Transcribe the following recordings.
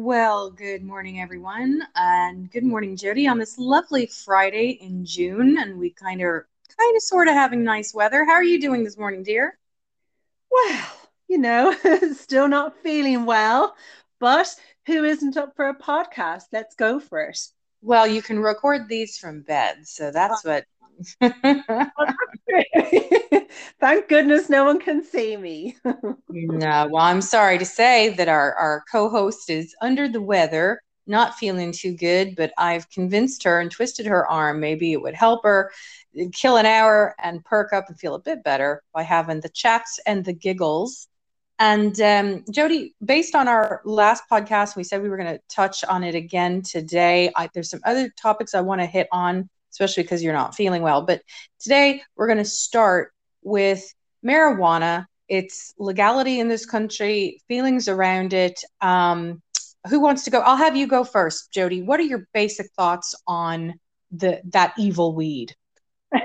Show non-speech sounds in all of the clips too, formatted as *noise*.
Well, good morning, everyone, and good morning, Jody, on this lovely Friday in June, and we kind of, kind of, sort of having nice weather. How are you doing this morning, dear? Well, you know, *laughs* still not feeling well, but who isn't up for a podcast? Let's go for it. Well, you can record these from bed, so that's what. *laughs* Thank goodness no one can see me. *laughs* no, well, I'm sorry to say that our, our co host is under the weather, not feeling too good, but I've convinced her and twisted her arm. Maybe it would help her kill an hour and perk up and feel a bit better by having the chats and the giggles. And um, Jody, based on our last podcast, we said we were going to touch on it again today. I, there's some other topics I want to hit on, especially because you're not feeling well. But today we're going to start with marijuana, its legality in this country, feelings around it. Um, who wants to go? I'll have you go first, Jody. What are your basic thoughts on the that evil weed? *laughs*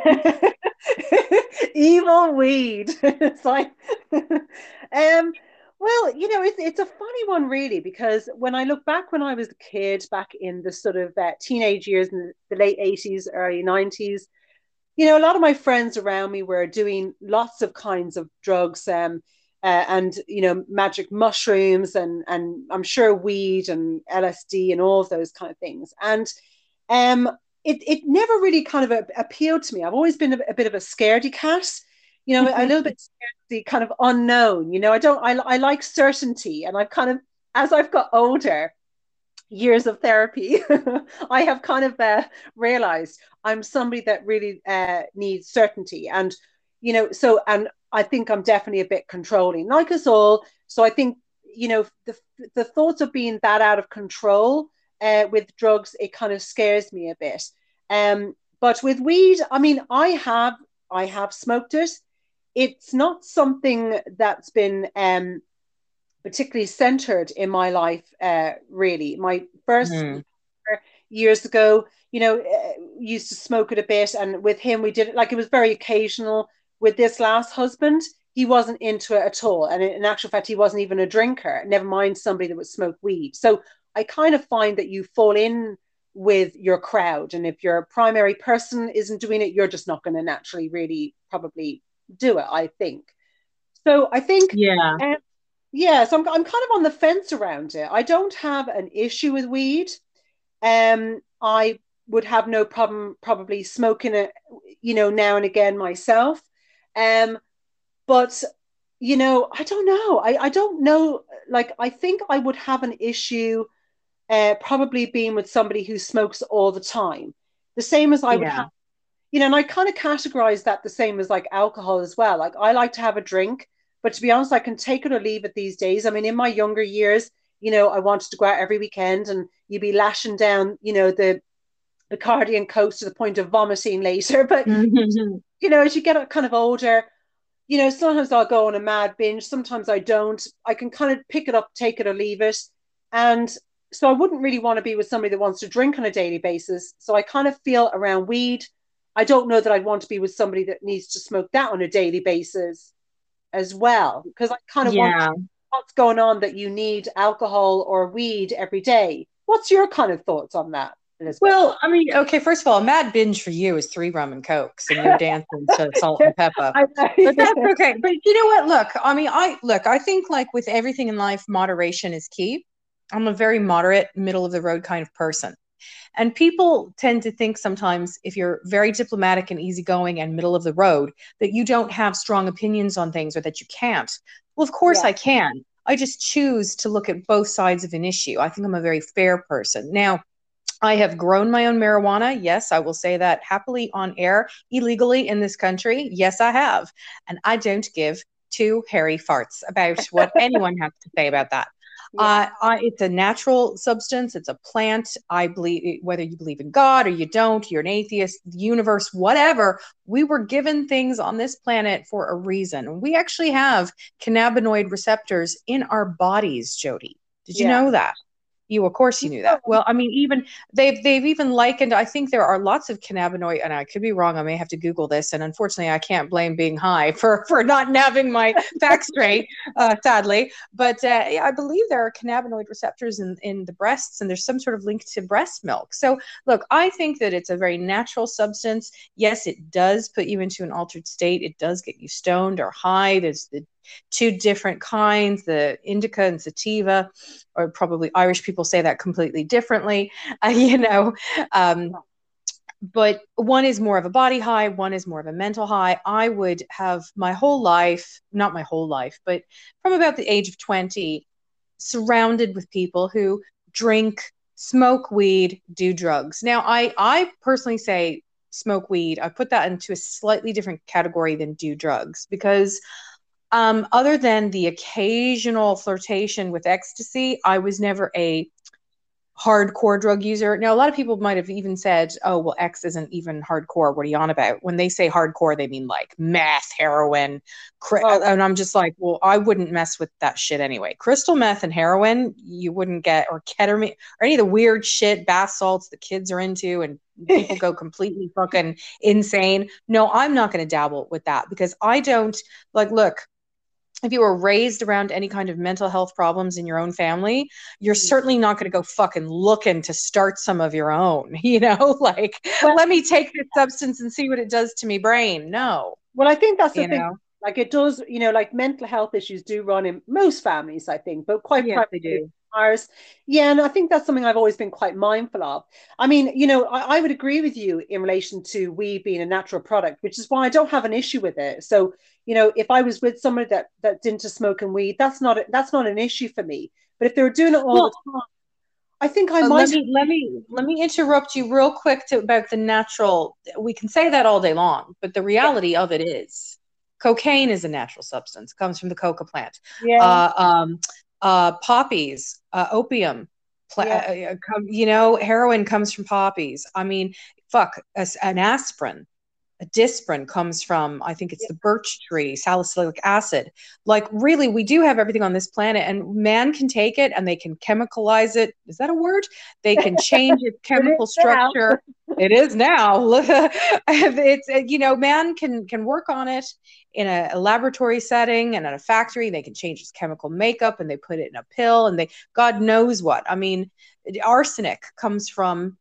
evil weed. *laughs* it's like, *laughs* um, well, you know, it's it's a funny one, really, because when I look back when I was a kid, back in the sort of uh, teenage years in the late eighties, early nineties, you know, a lot of my friends around me were doing lots of kinds of drugs, um, uh, and you know, magic mushrooms, and and I'm sure weed and LSD and all of those kind of things, and um, it it never really kind of appealed to me. I've always been a, a bit of a scaredy cat, you know, a little bit scared the kind of unknown. You know, I don't, I I like certainty, and I've kind of as I've got older, years of therapy, *laughs* I have kind of uh, realized I'm somebody that really uh, needs certainty, and you know, so and I think I'm definitely a bit controlling, like us all. So I think you know the the thoughts of being that out of control uh, with drugs, it kind of scares me a bit. Um, but with weed, I mean, I have I have smoked it. It's not something that's been um, particularly centered in my life. Uh, really, my first mm. years ago, you know, uh, used to smoke it a bit, and with him, we did it like it was very occasional. With this last husband, he wasn't into it at all, and in actual fact, he wasn't even a drinker. Never mind somebody that would smoke weed. So I kind of find that you fall in with your crowd. And if your primary person isn't doing it, you're just not going to naturally really probably do it, I think. So I think, yeah. Um, yeah, so I'm, I'm kind of on the fence around it. I don't have an issue with weed. Um, I would have no problem probably smoking it, you know, now and again myself. Um, but you know, I don't know. I, I don't know. Like, I think I would have an issue uh, probably being with somebody who smokes all the time. The same as I would have, you know, and I kind of categorize that the same as like alcohol as well. Like I like to have a drink, but to be honest, I can take it or leave it these days. I mean, in my younger years, you know, I wanted to go out every weekend and you'd be lashing down, you know, the the Bacardi and Coke to the point of vomiting later. *laughs* But mm-hmm. you know, as you get kind of older, you know, sometimes I'll go on a mad binge, sometimes I don't. I can kind of pick it up, take it or leave it. And so I wouldn't really want to be with somebody that wants to drink on a daily basis. So I kind of feel around weed. I don't know that I'd want to be with somebody that needs to smoke that on a daily basis as well. Because I kind of yeah. want what's going on that you need alcohol or weed every day. What's your kind of thoughts on that? Elizabeth? Well, I mean, okay, first of all, a mad binge for you is three rum and cokes, and you're *laughs* dancing to Salt-N-Pepa. but that's okay. But you know what? Look, I mean, I look, I think like with everything in life, moderation is key. I'm a very moderate, middle of the road kind of person. And people tend to think sometimes if you're very diplomatic and easygoing and middle of the road, that you don't have strong opinions on things or that you can't. Well, of course yeah. I can. I just choose to look at both sides of an issue. I think I'm a very fair person. Now, I have grown my own marijuana. Yes, I will say that happily on air, illegally in this country. Yes, I have. And I don't give two hairy farts about what *laughs* anyone has to say about that. Uh, I, it's a natural substance. It's a plant. I believe whether you believe in God or you don't, you're an atheist, the universe, whatever. We were given things on this planet for a reason. We actually have cannabinoid receptors in our bodies, Jody. Did you yeah. know that? You, of course, you knew that. Well, I mean, even they've they've even likened. I think there are lots of cannabinoid, and I could be wrong. I may have to Google this, and unfortunately, I can't blame being high *laughs* for for not having my facts straight, *laughs* uh, sadly. But uh, I believe there are cannabinoid receptors in in the breasts, and there's some sort of link to breast milk. So, look, I think that it's a very natural substance. Yes, it does put you into an altered state. It does get you stoned or high. There's the two different kinds the indica and sativa or probably irish people say that completely differently uh, *laughs* you know um, but one is more of a body high one is more of a mental high. I would have my whole life not my whole life but from about the age of 20 surrounded with people who drink smoke weed do drugs. Now i i personally say smoke weed. I put that into a slightly different category than do drugs because um, other than the occasional flirtation with ecstasy, I was never a hardcore drug user. Now, a lot of people might have even said, oh, well, X isn't even hardcore. What are you on about? When they say hardcore, they mean like meth, heroin. oh. And I'm just like, well, I wouldn't mess with that shit anyway. Crystal meth and heroin, you wouldn't get, or ketamine, or any of the weird shit, bath salts the kids are into and people go *laughs* completely fucking insane. No, I'm not going to dabble with that because I don't, like, look, if you were raised around any kind of mental health problems in your own family, you're mm-hmm. certainly not going to go fucking looking to start some of your own, *laughs* you know, *laughs* like well, let me take this substance and see what it does to me brain. No. Well, I think that's the thing. Know? Like it does, you know, like mental health issues do run in most families, I think, but quite they do ours. Yeah, and I think that's something I've always been quite mindful of. I mean, you know, I, I, would agree with you in relation to we being a natural product, which is why I don't have an issue with it. So, you know, if I was with somebody that that's into smoking weed, that's not a, that's not an issue for me. But if they're doing it all well, the time, I think I uh, might. Let me let me let me interrupt you real quick to, about the natural. We can say that all day long, but the reality yeah. of it is, cocaine is a natural substance. Comes from the coca plant. Yeah. Uh, um, uh, poppies, uh, opium, pl- yeah. uh, you know, heroin comes from poppies. I mean, fuck, an aspirin a Disprin comes from i think it's the birch tree salicylic acid. Like really we do have everything on this planet and man can take it and they can chemicalize it. Is that a word? They can change its *laughs* chemical structure. It is now. *laughs* It's you know man can can work on it in a, a laboratory setting and at a factory they can change its chemical makeup and they put it in a pill and they god knows what. I mean arsenic comes from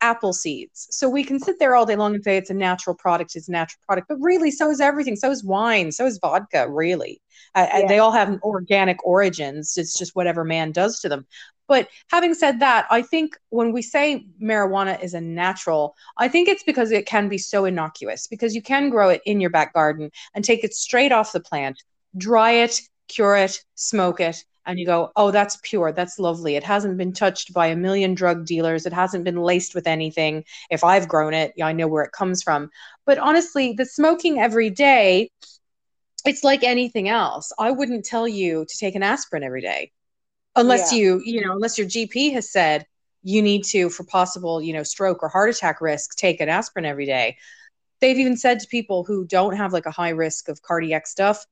apple seeds. So we can sit there all day long and say it's a natural product, it's a natural product, but really, so is everything. So is wine, so is vodka, really. Uh, yeah. They all have organic origins. It's just whatever man does to them. But having said that, I think when we say marijuana is a natural, I think it's because it can be so innocuous because you can grow it in your back garden and take it straight off the plant, dry it, cure it, smoke it, and you go, oh, that's pure. That's lovely. It hasn't been touched by a million drug dealers. It hasn't been laced with anything. If I've grown it, I know where it comes from. But honestly, the smoking every day, it's like anything else. I wouldn't tell you to take an aspirin every day unless yeah. you, you know, unless your GP has said you need to, for possible, you know, stroke or heart attack risk, take an aspirin every day. They've even said to people who don't have like a high risk of cardiac stuff,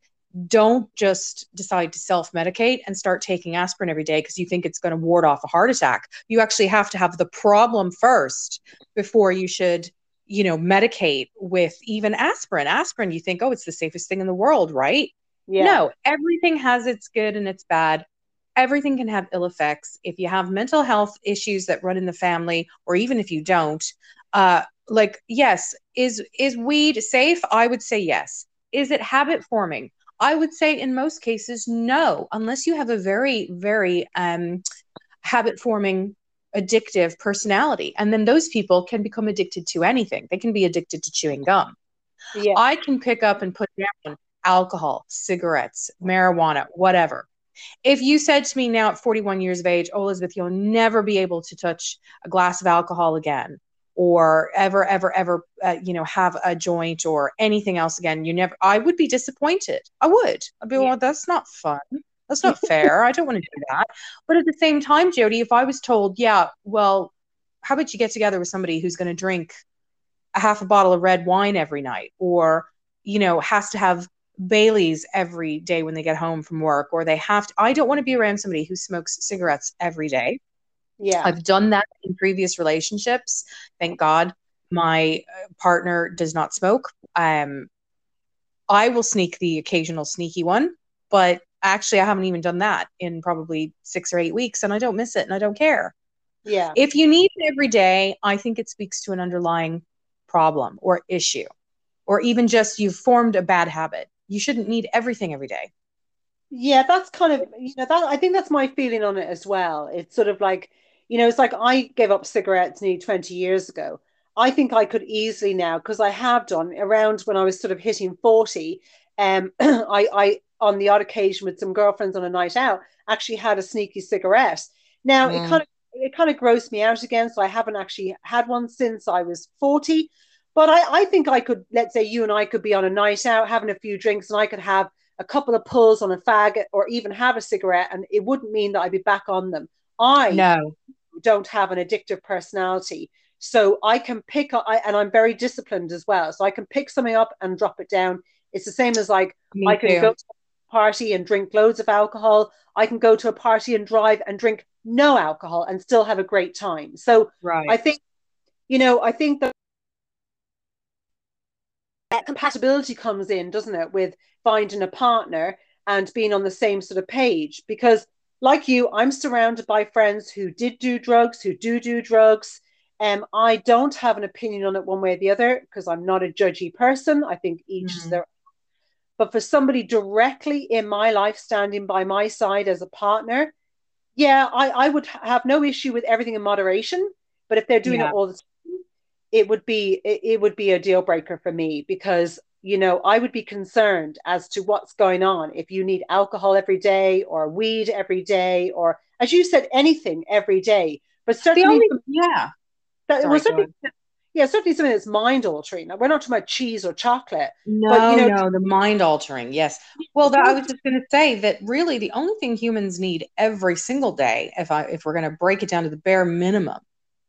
don't just decide to self medicate and start taking aspirin every day because you think it's going to ward off a heart attack. You actually have to have the problem first before you should, you know, medicate with even aspirin. Aspirin, you think, oh, it's the safest thing in the world, right? Yeah. No, everything has its good and its bad. Everything can have ill effects. If you have mental health issues that run in the family, or even if you don't, uh, like, yes, is is weed safe? I would say yes. Is it habit forming? I would say in most cases, no, unless you have a very, very um, habit forming, addictive personality. And then those people can become addicted to anything. They can be addicted to chewing gum. Yeah. I can pick up and put down alcohol, cigarettes, marijuana, whatever. If you said to me now at 41 years of age, oh, Elizabeth, you'll never be able to touch a glass of alcohol again, or ever ever ever uh, you know have a joint or anything else again you never i would be disappointed. I would. I'd be yeah. well that's not fun. That's not fair. I don't want to do that. But at the same time jody if i was told yeah well how about you get together with somebody who's going to drink a half a bottle of red wine every night? Or you know has to have Bailey's every day when they get home from work, or they have to. I don't want to be around somebody who smokes cigarettes every day Yeah. I've done that in previous relationships. Thank God my uh, partner does not smoke. Um, I will sneak the occasional sneaky one, but actually, I haven't even done that in probably six or eight weeks, and I don't miss it and I don't care. Yeah. If you need it every day, I think it speaks to an underlying problem or issue, or even just you've formed a bad habit. You shouldn't need everything every day. Yeah, that's kind of, you know, that I think that's my feeling on it as well. It's sort of like, you know, it's like I gave up cigarettes nearly 20 years ago. I think I could easily now, because I have done around when I was sort of hitting 40, um, *clears throat* I, I, on the odd occasion with some girlfriends on a night out, actually had a sneaky cigarette. Now mm. it kind of it kind of grossed me out again, so I haven't actually had one since I was 40. But I, I think I could, let's say you and I could be on a night out having a few drinks, and I could have a couple of pulls on a faggot or even have a cigarette, and it wouldn't mean that I'd be back on them. I no. Don't have an addictive personality. So I can pick up, I, and I'm very disciplined as well. So I can pick something up and drop it down. It's the same as like Me I can too. go to a party and drink loads of alcohol. I can go to a party and drive and drink no alcohol and still have a great time. So right. I think, you know, I think that that compatibility comes in, doesn't it, with finding a partner and being on the same sort of page. Because, like you, I'm surrounded by friends who did do drugs, who do do drugs. Um, I don't have an opinion on it one way or the other because I'm not a judgy person. I think each mm-hmm. is their. But for somebody directly in my life standing by my side as a partner, yeah, I, I would have no issue with everything in moderation. But if they're doing yeah. it all the time, it would be it, it would be a deal breaker for me because you know I would be concerned as to what's going on if you need alcohol every day or weed every day or as you said anything every day. But certainly, only, yeah, that Sorry, was certainly yeah, certainly something that's mind altering. We're not talking about cheese or chocolate. No, but, you know, no, the mind altering. Yes. Well, that, I was just going to say that really the only thing humans need every single day, if I if we're going to break it down to the bare minimum,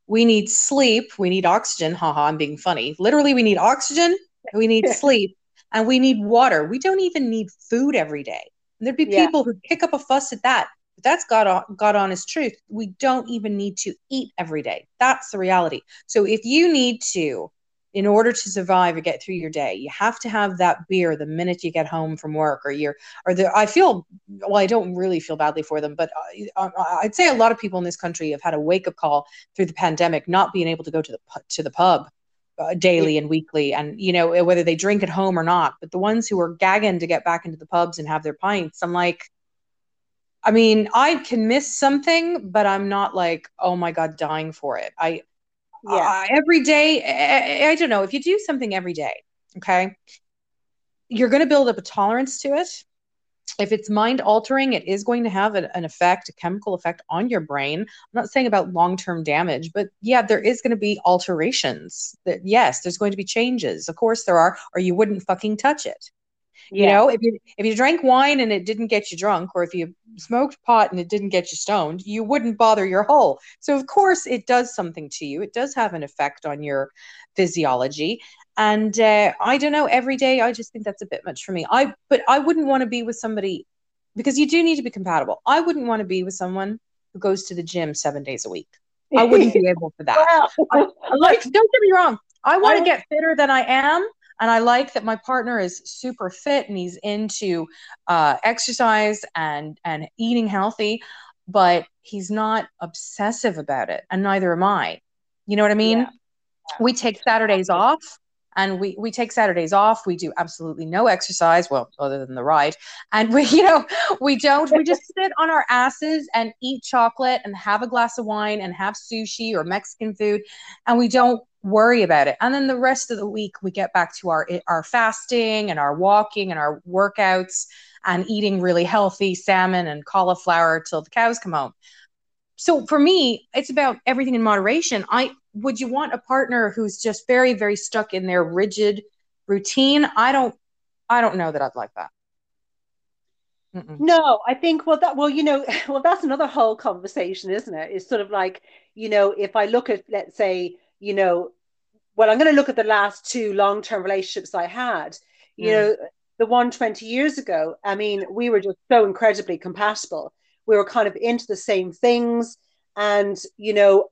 we need sleep. We need oxygen. Haha, I'm being funny. Literally, we need oxygen. We need sleep, and we need water. We don't even need food every day. And there'd be yeah. people who kick up a fuss at that. But that's God, on God honest truth. We don't even need to eat every day. That's the reality. So if you need to, in order to survive or get through your day, you have to have that beer the minute you get home from work, or you're, or the. I feel, well, I don't really feel badly for them, but I, I'd say a lot of people in this country have had a wake up call through the pandemic, not being able to go to the to the pub uh, daily and weekly and you know whether they drink at home or not but the ones who are gagging to get back into the pubs and have their pints i'm like I mean, I can miss something, but I'm not like, oh my god, dying for it. I yeah. Uh, every day, I, I don't know if you do something every day, okay, you're going to build up a tolerance to it. If it's mind altering, it is going to have a, an effect, a chemical effect on your brain. I'm not saying about long term damage, but yeah, there is going to be alterations. That yes, there's going to be changes. Of course, there are, or you wouldn't fucking touch it. You know, if you if you drank wine and it didn't get you drunk, or if you smoked pot and it didn't get you stoned, you wouldn't bother your whole. So of course it does something to you. It does have an effect on your physiology. And uh, I don't know. Every day, I just think that's a bit much for me. I but I wouldn't want to be with somebody because you do need to be compatible. I wouldn't want to be with someone who goes to the gym seven days a week. I wouldn't be able for that. *laughs* Wow. I, like, don't get me wrong. I want to get fitter than I am, and I like that my partner is super fit and he's into uh, exercise and and eating healthy, but he's not obsessive about it, and neither am I. You know what I mean? Yeah. We take Saturdays off and we we take Saturdays off. We do absolutely no exercise, well, other than the ride, and we *laughs* you know we don't. We just sit on our asses and eat chocolate and have a glass of wine and have sushi or Mexican food, and we don't worry about it. And then the rest of the week, we get back to our our fasting and our walking and our workouts and eating really healthy salmon and cauliflower till the cows come home. So for me, it's about everything in moderation. I would you want a partner who's just very very stuck in their rigid routine? I don't I don't know that I'd like that. Mm-mm. No, I think well that well you know *laughs* well that's another whole conversation, isn't it? It's sort of like you know if I look at let's say you know, well, I'm going to look at the last two long term relationships I had. You mm. know, the one 20 years ago, I mean, we were just so incredibly compatible. We were kind of into the same things. and you know,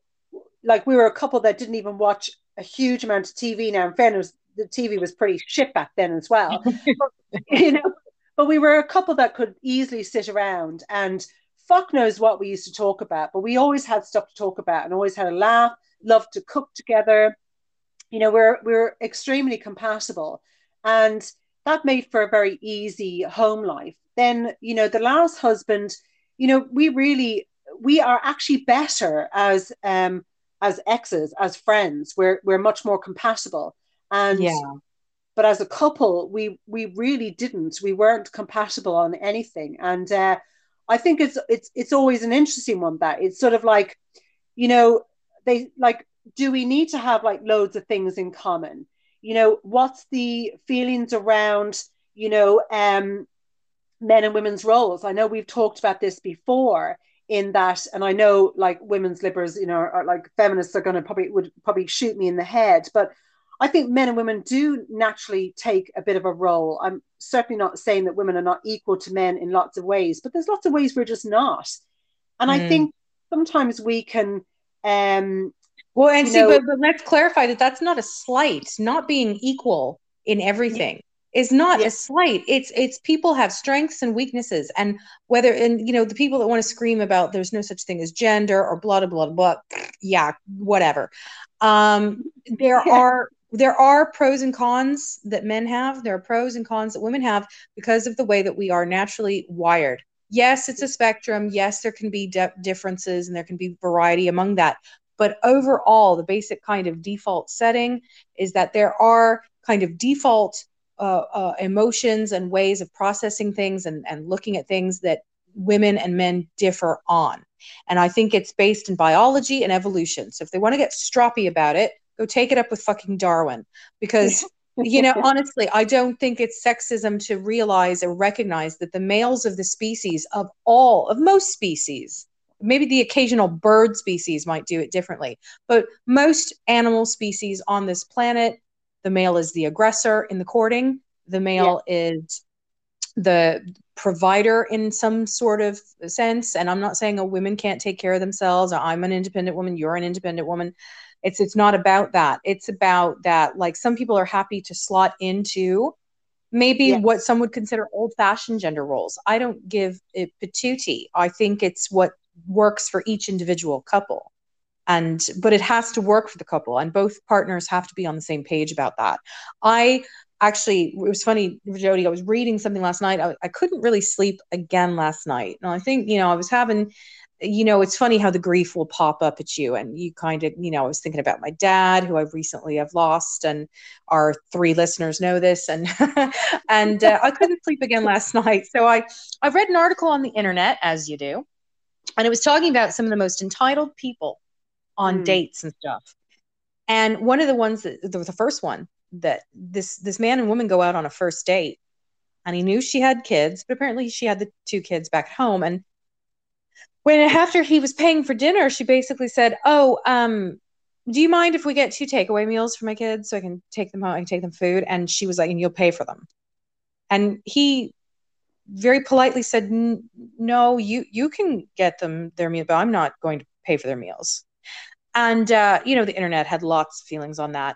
like we were a couple that didn't even watch a huge amount of TV. Now, in fairness, the TV was pretty shit back then as well. *laughs* but, you know, but we were a couple that could easily sit around and fuck knows what we used to talk about, but we always had stuff to talk about and always had a laugh, loved to cook together. You know, we're we're extremely compatible. And that made for a very easy home life. Then, you know, the last husband, you know, we really we are actually better as um as exes, as friends. We're we're much more compatible. And yeah. but as a couple, we we really didn't. We weren't compatible on anything. And uh I think it's it's it's always an interesting one that it's sort of like, you know, they like, do we need to have like loads of things in common? You know, what's the feelings around, you know, um, men and women's roles? I know we've talked about this before in that, and I know like women's liberals, you know, are, are like feminists are going to probably would probably shoot me in the head, but I think men and women do naturally take a bit of a role. I'm certainly not saying that women are not equal to men in lots of ways, but there's lots of ways we're just not. And mm. I think sometimes we can. Um, well, and see, know, but, but, let's clarify that that's not a slight. Not being equal in everything. Is not yeah. a slight. It's it's people have strengths and weaknesses, and whether and you know the people that want to scream about there's no such thing as gender or blah blah blah blah. *sniffs* Yeah, whatever. Um, there *laughs* are there are pros and cons that men have. There are pros and cons that women have because of the way that we are naturally wired. Yes, it's a spectrum. Yes, there can be de- differences and there can be variety among that. But overall, the basic kind of default setting is that there are kind of default uh, uh, emotions and ways of processing things and, and looking at things that women and men differ on. And I think it's based in biology and evolution. So if they want to get stroppy about it, go take it up with fucking Darwin because *laughs* you know honestly I don't think it's sexism to realize or recognize that the males of the species of all of most species maybe the occasional bird species might do it differently but most animal species on this planet the male is the aggressor in the courting the male yeah. is the provider in some sort of sense and i'm not saying a women can't take care of themselves i'm an independent woman you're an independent woman it's it's not about that. It's about that like some people are happy to slot into maybe yes. what some would consider old-fashioned gender roles. I don't give it patootie. I think it's what works for each individual couple. And but it has to work for the couple and both partners have to be on the same page about that. I actually it was funny jody i was reading something last night I, I, couldn't really sleep again last night and i think you know i was having you know, it's funny how the grief will pop up at you. And you kind of, you know, I was thinking about my dad, who I recently have lost, and our three listeners know this. And *laughs* and uh, I couldn't sleep again last night. So I I read an article on the internet, as you do, and it was talking about some of the most entitled people on mm. dates and stuff. And one of the ones that the, the first one that this this man and woman go out on a first date, and he knew she had kids, but apparently she had the two kids back home, and when after he was paying for dinner, she basically said, "Oh, um, do you mind if we get two takeaway meals for my kids so I can take them home? I can take them food." And she was like, "And you'll pay for them." And he very politely said, "No, you you can get them their meal, but I'm not going to pay for their meals." And uh, you know, the internet had lots of feelings on that.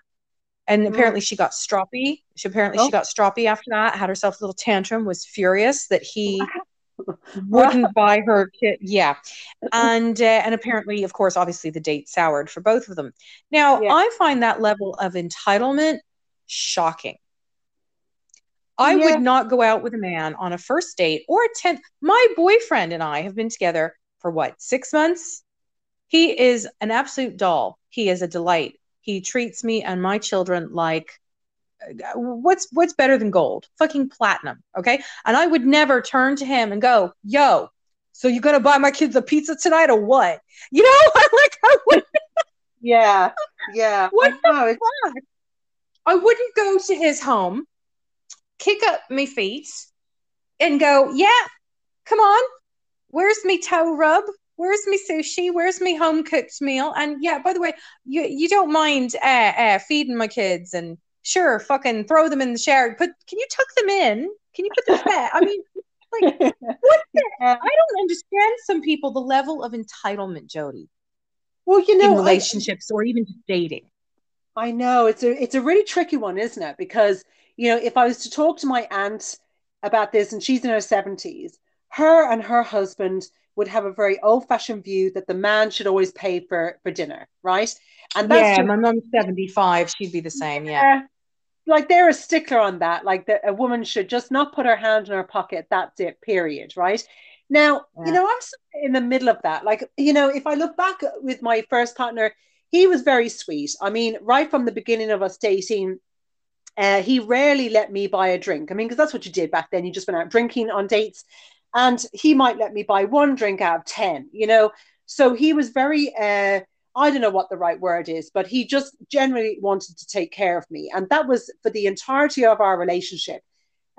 And mm. apparently, she got stroppy. She apparently oh. she got stroppy after that. Had herself a little tantrum. Was furious that he *laughs* wouldn't buy her *laughs* kit. Yeah, and uh, and apparently, of course, obviously, the date soured for both of them. Now, yeah. I find that level of entitlement shocking. I yeah. would not go out with a man on a first date or a tenth. My boyfriend and I have been together for what six months. He is an absolute doll. He is a delight. He treats me and my children like what's what's better than gold? Fucking platinum, okay? And I would never turn to him and go, "Yo, so you gonna buy my kids a pizza tonight or what?" You know, *laughs* like I would. yeah, yeah. *laughs* What the fuck? I wouldn't go to his home, kick up my feet, and go, "Yeah, come on, where's me toe rub? Where's my sushi? Where's my home cooked meal? And yeah, by the way, you you don't mind uh, uh, feeding my kids and sure, fucking throw them in the shower. Put can you tuck them in? Can you put them back? I mean, like *laughs* what the, *laughs* I don't understand some people the level of entitlement, Jody. well, you know, relationships I, or even just dating. I know it's a it's a really tricky one, isn't it? Because you know, if I was to talk to my aunt about this, and she's in her seventies, her and her husband would have a very old fashioned view that the man should always pay for for dinner, right? And that's yeah, my mum's seventy five; she'd be the same. Yeah. yeah. Like they're a stickler on that. Like that, a woman should just not put her hand in her pocket. That's it. Period. Right. Now, yeah. you know, I'm in the middle of that. Like, you know, if I look back with my first partner, he was very sweet. I mean, right from the beginning of us dating, uh, he rarely let me buy a drink. I mean, because that's what you did back then. You just went out drinking on dates, and he might let me buy one drink out of 10, you know. So he was very, uh, I don't know what the right word is, but he just generally wanted to take care of me. And that was for the entirety of our relationship.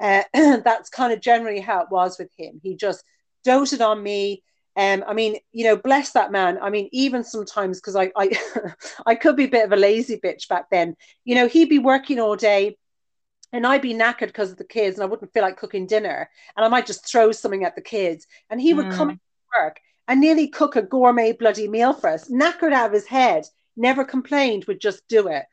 Uh, *clears throat* that's kind of generally how it was with him. He just doted on me. Um, I mean, you know, bless that man. I mean, even sometimes because I, I, *laughs* I could be a bit of a lazy bitch back then. You know, he'd be working all day, and I'd be knackered because of the kids, and I wouldn't feel like cooking dinner, and I might just throw something at the kids, and he would mm. come to work and nearly cook a gourmet bloody meal for us, knackered out of his head, never complained, would just do it.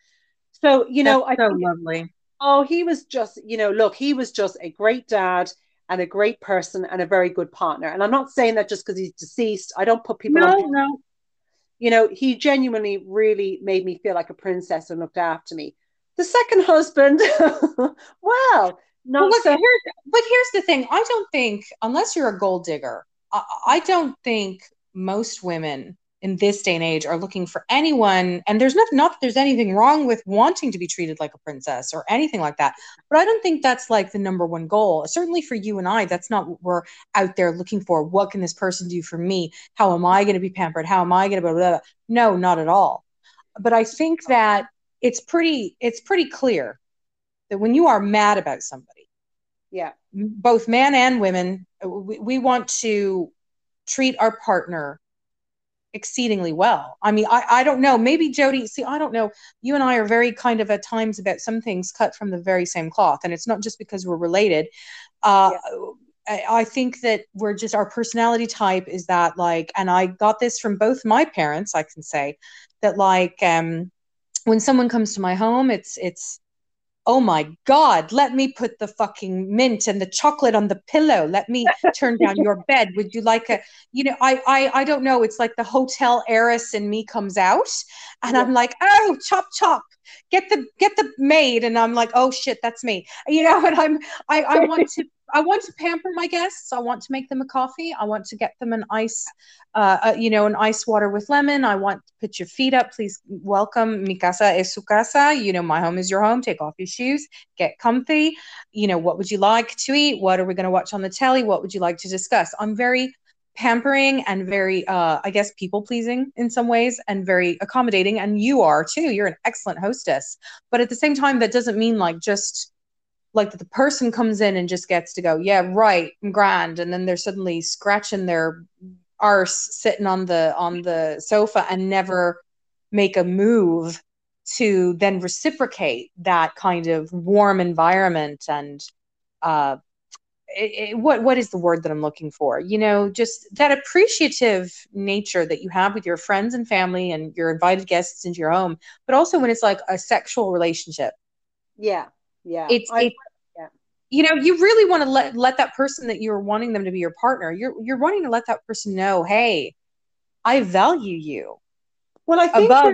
So you know, That's I so lovely. Oh, he was just, you know, look, he was just a great dad and a great person and a very good partner. And I'm not saying that just because he's deceased. I don't put people. No, no. You know, he genuinely really made me feel like a princess and looked after me. The second husband, *laughs* well, not well, look, so- here's, but here's the thing. I don't think, unless you're a gold digger, I, I don't think most women in this day and age are looking for anyone and there's not not that there's anything wrong with wanting to be treated like a princess or anything like that but i don't think that's like the number one goal. Certainly for you and i that's not what we're out there looking for. What can this person do for me? How am i going to be pampered? How am i going to blah, blah, blah. no not at all. But i think that it's pretty it's pretty clear that when you are mad about somebody yeah both man and women we, we want to treat our partner exceedingly well. I mean, I, I don't know. Maybe Jody, see, I don't know. You and I are very kind of at times about some things cut from the very same cloth. And it's not just because we're related. Uh, yeah. I, I think that we're just our personality type is that like, and I got this from both my parents, I can say that like um when someone comes to my home, it's it's oh my god let me put the fucking mint and the chocolate on the pillow. Let me *laughs* turn down your bed. Would you like a you know I, I i don't know. It's like the hotel heiress in me comes out and yeah. i'm like oh chop chop get the get the maid. And i'm like oh shit that's me. You know *laughs* and i'm i i want to I want to pamper my guests. I want to make them a coffee. I want to get them an ice, uh, uh, you know, an ice water with lemon. I want to put your feet up. Please welcome. Mi casa es su casa. You know, my home is your home. Take off your shoes. Get comfy. You know, what would you like to eat? What are we going to watch on the telly? What would you like to discuss? I'm very pampering and very, uh, I guess, people pleasing in some ways and very accommodating. And you are too. You're an excellent hostess. But at the same time, that doesn't mean like just like the person comes in and just gets to go, yeah, right, and grand, and then they're suddenly scratching their arse sitting on the on the sofa and never make a move to then reciprocate that kind of warm environment and uh, it, it, what what is the word that I'm looking for? You know, just that appreciative nature that you have with your friends and family and your invited guests into your home, but also when it's like a sexual relationship. Yeah, yeah it's I. you know you really want to let let that person that you're wanting them to be your partner you're you're wanting to let that person know hey i value you well i think above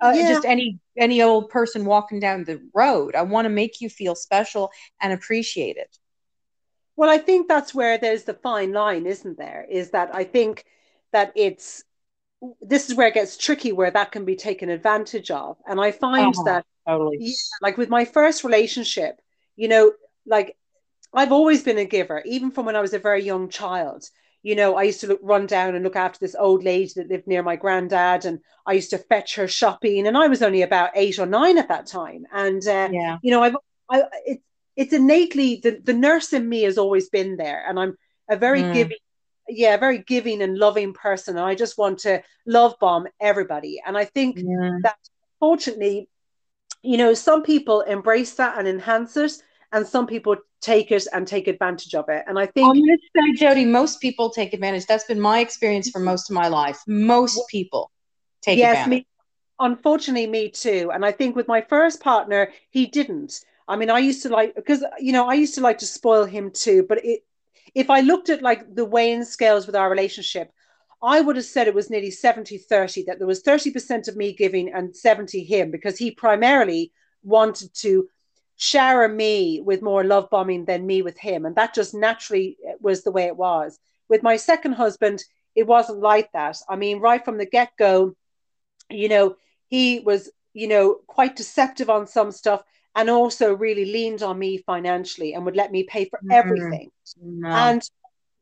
uh, yeah. just any any old person walking down the road i want to make you feel special and appreciated well i think that's where there's the fine line isn't there is that i think that it's this is where it gets tricky where that can be taken advantage of and i find uh-huh. that totally. Yeah, like with my first relationship, you know, like I've always been a giver, even from when I was a very young child. You know, I used to look, run down and look after this old lady that lived near my granddad, and I used to fetch her shopping. And I was only about eight or nine at that time. And uh, yeah, you know, I've I, it's it's innately the the nurse in me has always been there, and I'm a very mm. giving, yeah, very giving and loving person. And I just want to love bomb everybody. And I think yeah. that fortunately you know, some people embrace that and enhance it, and some people take it and take advantage of it. And I think I'm going to say, Jody, most people take advantage. That's been my experience for most of my life. Most people take yes, advantage. Me, unfortunately, me too. And I think with my first partner, he didn't. I mean, I used to like because you know I used to like to spoil him too. But it, if I looked at like the weighing scales with our relationship, I would have said it was nearly 70 30, that there was 30% of me giving and 70 him because he primarily wanted to shower me with more love bombing than me with him. And that just naturally was the way it was. With my second husband, it wasn't like that. I mean, right from the get go, you know, he was, you know, quite deceptive on some stuff and also really leaned on me financially and would let me pay for mm-hmm. everything. No. And,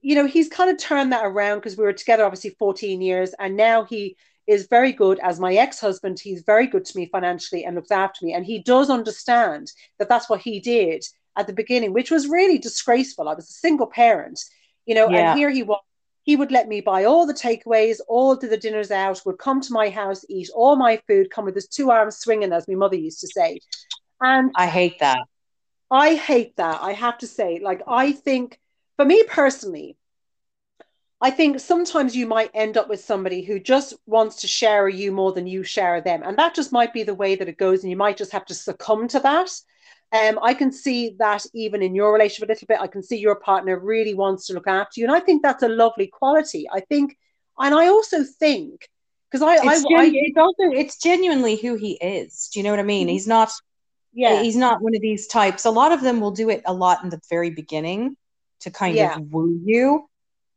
you know, he's kind of turned that around because we were together obviously 14 years and now he is very good. As my ex-husband he's very good to me financially and looks after me. And he does understand that that's what he did at the beginning which was really disgraceful. I was a single parent you know yeah. and here he was. He would let me buy all the takeaways all the dinners out would come to my house eat all my food come with his two arms swinging as my mother used to say. And i hate that. I hate that i have to say. Like i think for me personally I think sometimes you might end up with somebody who just wants to share you more than you share them. And that just might be the way that it goes. And you might just have to succumb to that. Um, I can see that even in your relationship a little bit. I can see your partner really wants to look after you. And I think that's a lovely quality. I think, and I also think, because I, it's, I, genu- I, it's also, it's genuinely who he is. Do you know what I mean? Mm-hmm. He's not, yeah, he's not one of these types. A lot of them will do it a lot in the very beginning to kind yeah. of woo you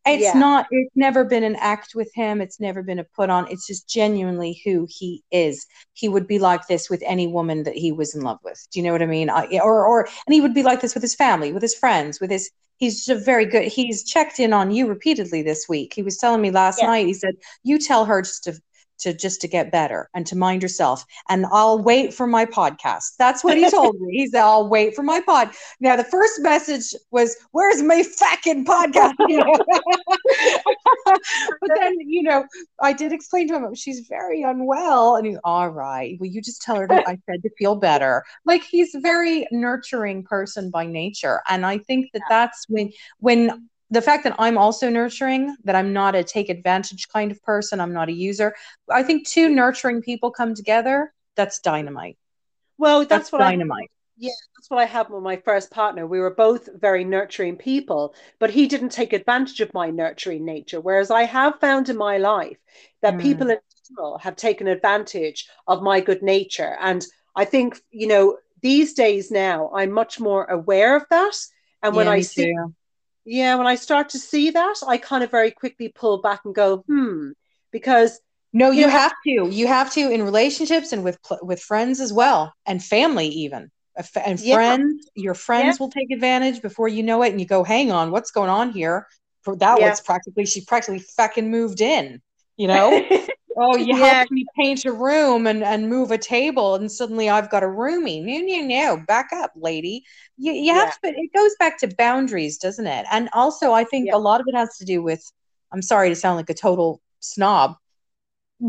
it's yeah. not it's never been an act with him. It's never been a put on. It's just genuinely who he is. He would be like this with any woman that he was in love with. Do you know what i mean? I, or or and he would be like this with his family with his friends with his he's a very good he's checked in on you repeatedly this week. He was telling me last yeah. night he said you tell her just to to just to get better and to mind yourself. And I'll wait for my podcast. That's what he *laughs* told me. He said, I'll wait for my pod. Now the first message was, Where's my fucking podcast? *laughs* but then, you know, I did explain to him she's very unwell. And he's all right. Will you just tell her that I said to feel better? Like he's a very nurturing person by nature. And I think that that's when when the fact that I'm also nurturing, that I'm not a take advantage kind of person, I'm not a user. I think two nurturing people come together, that's dynamite. Well, that's, that's what dynamite. I, yeah, that's what I had with my first partner. We were both very nurturing people, but he didn't take advantage of my nurturing nature. Whereas I have found in my life that mm. people in general have taken advantage of my good nature. And I think, you know, these days now, I'm much more aware of that. And when yeah, I see too yeah, when I start to see that, I kind of very quickly pull back and go, hmm, because no, you, you know, have to. You have to in relationships and with with friends as well, and family even. And yeah. friends, your friends yeah. will take advantage before you know it, and you go, "Hang on, what's going on here?" That yeah. was practically she practically fucking moved in. You know, *laughs* oh, you yeah. helped me paint a room and, and move a table, and suddenly I've got a roomie. No, no, no, back up, lady. You, you have to, it goes back to boundaries, doesn't it? And also, I think yeah. a lot of it has to do with, I'm sorry to sound like a total snob,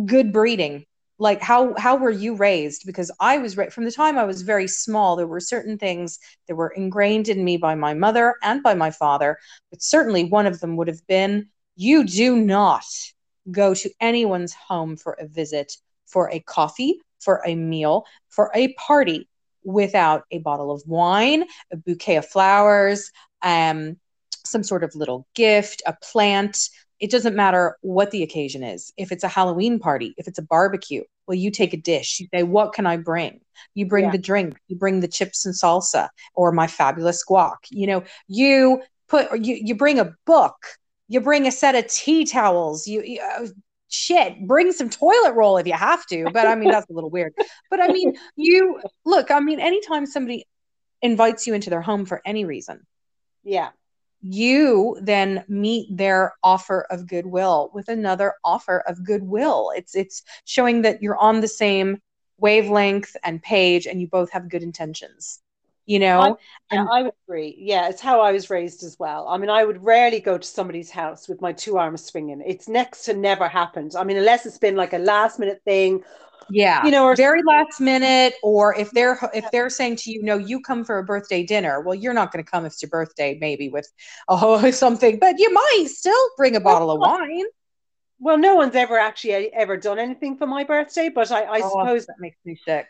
good breeding. Like how how were you raised? Because I was from the time I was very small. There were certain things that were ingrained in me by my mother and by my father. But certainly one of them would have been: you do not go to anyone's home for a visit, for a coffee, for a meal, for a party without a bottle of wine, a bouquet of flowers, um, some sort of little gift, a plant. It doesn't matter what the occasion is. If it's a Halloween party, if it's a barbecue, well, you take a dish. You say, What can I bring? You bring yeah. the drink, you bring the chips and salsa or my fabulous guac. You know, you put, you, you bring a book you bring a set of tea towels. You, you uh, shit bring some toilet roll if you have to but i mean that's a little weird. But i mean you look i mean anytime somebody invites you into their home for any reason yeah. you then meet their offer of goodwill with another offer of goodwill. It's it's showing that you're on the same wavelength and page and you both have good intentions you know? I, and, I would agree. Yeah it's how I was raised as well. I mean I would rarely go to somebody's house with my two arms swinging. It's next to never happened I mean unless it's been like a last minute thing yeah. you know or very last minute or if they're if they're saying to you no you come for a birthday dinner well you're not going to come if it's your birthday maybe with oh *laughs* something but you might still bring a bottle of wine. well, no one's ever actually eh, ever done anything for my birthday, but I, I oh, suppose that makes me sick.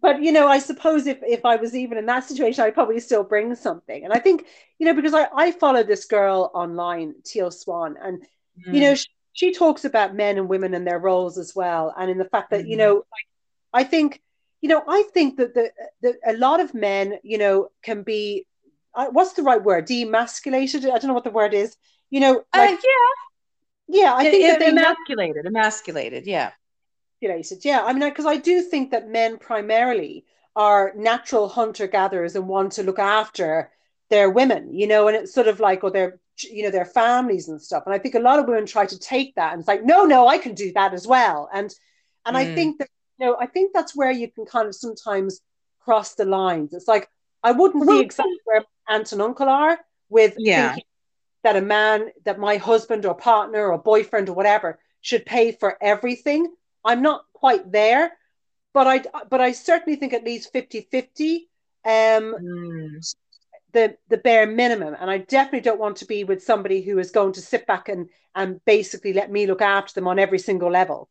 But you know, I suppose if if I was even in that situation, I'd probably still bring something. And I think you know because I I follow this girl online, Teal Swan, and mm. you know she, she, talks about men and women and their roles as well, and in the fact that mm. you know like, I think you know I think that the, the a lot of men you know can be uh, what's the right word demasculated. I don't know what the word is. You know, uh, like, uh, yeah yeah, I think it, that they emasculated, emasculated, yeah. Emasculated, yeah. I mean, because I do think that men primarily are natural hunter gatherers and want to look after their women, you know, and it's sort of like, or their, you know, their families and stuff. And I think a lot of women try to take that and it's like, no, no, I can do that as well. And and mm. I think that, you know, I think that's where you can kind of sometimes cross the lines. It's like I wouldn't be exactly where aunt and uncle are with yeah. thinking that a man, that my husband or partner or boyfriend or whatever should pay for everything. I'm not quite there, but I but I certainly think at least 50-50 um mm. the the bare minimum. And I definitely don't want to be with somebody who is going to sit back and and basically let me look after them on every single level.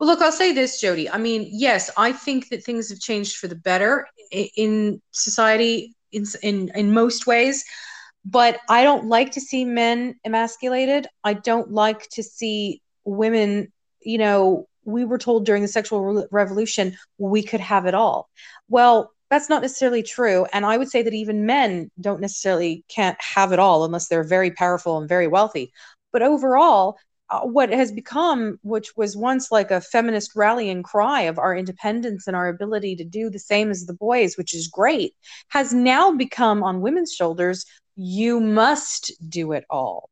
Well, look, I'll say this, Jody. I mean, yes, I think that things have changed for the better in society in in, in most ways but I don't like to see men emasculated. I don't like to see women, you know, we were told during the sexual re- revolution we could have it all. Well, that's not necessarily true. And I would say that even men don't necessarily can't have it all unless they're very powerful and very wealthy. But overall, uh, what has become, which was once like a feminist rallying cry of our independence and our ability to do the same as the boys, which is great, has now become on women's shoulders you must do it all.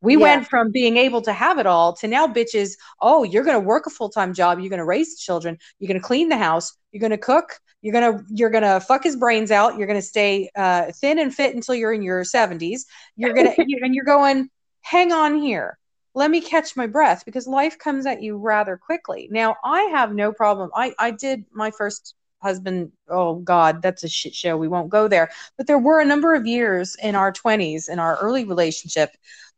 We yeah. went from being able to have it all to now bitches, oh, you're going to work a full-time job, you're going to raise children, you're going to clean the house, you're going to cook, you're going to you're going to fuck his brains out, you're going to stay uh, thin and fit until you're in your 70s. You're going *laughs* to and you're going, "Hang on here. Let me catch my breath because life comes at you rather quickly." Now, I have no problem. I I did my first husband oh god that's a shit show we won't go there but there were a number of years in our 20s in our early relationship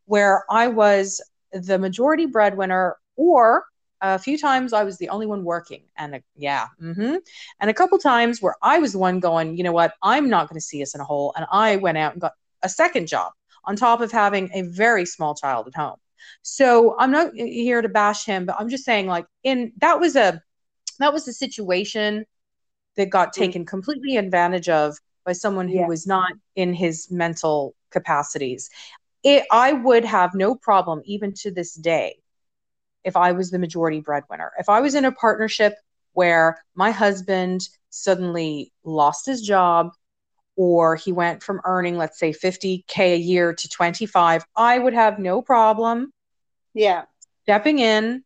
where i was the majority breadwinner or a few times i was the only one working and uh, yeah mm-hmm. and a couple times where i was the one going you know what i'm not going to see us in a hole and i went out and got a second job on top of having a very small child at home so i'm not here to bash him but i'm just saying like in that was a that was a situation that got mm. taken completely advantage of by someone who yeah. was not in his mental capacities. It, I would have no problem, even to this day, if I was the majority breadwinner. If I was in a partnership where my husband suddenly lost his job or he went from earning, let's say, 50K a year to 25, I would have no problem. Yeah. Stepping in,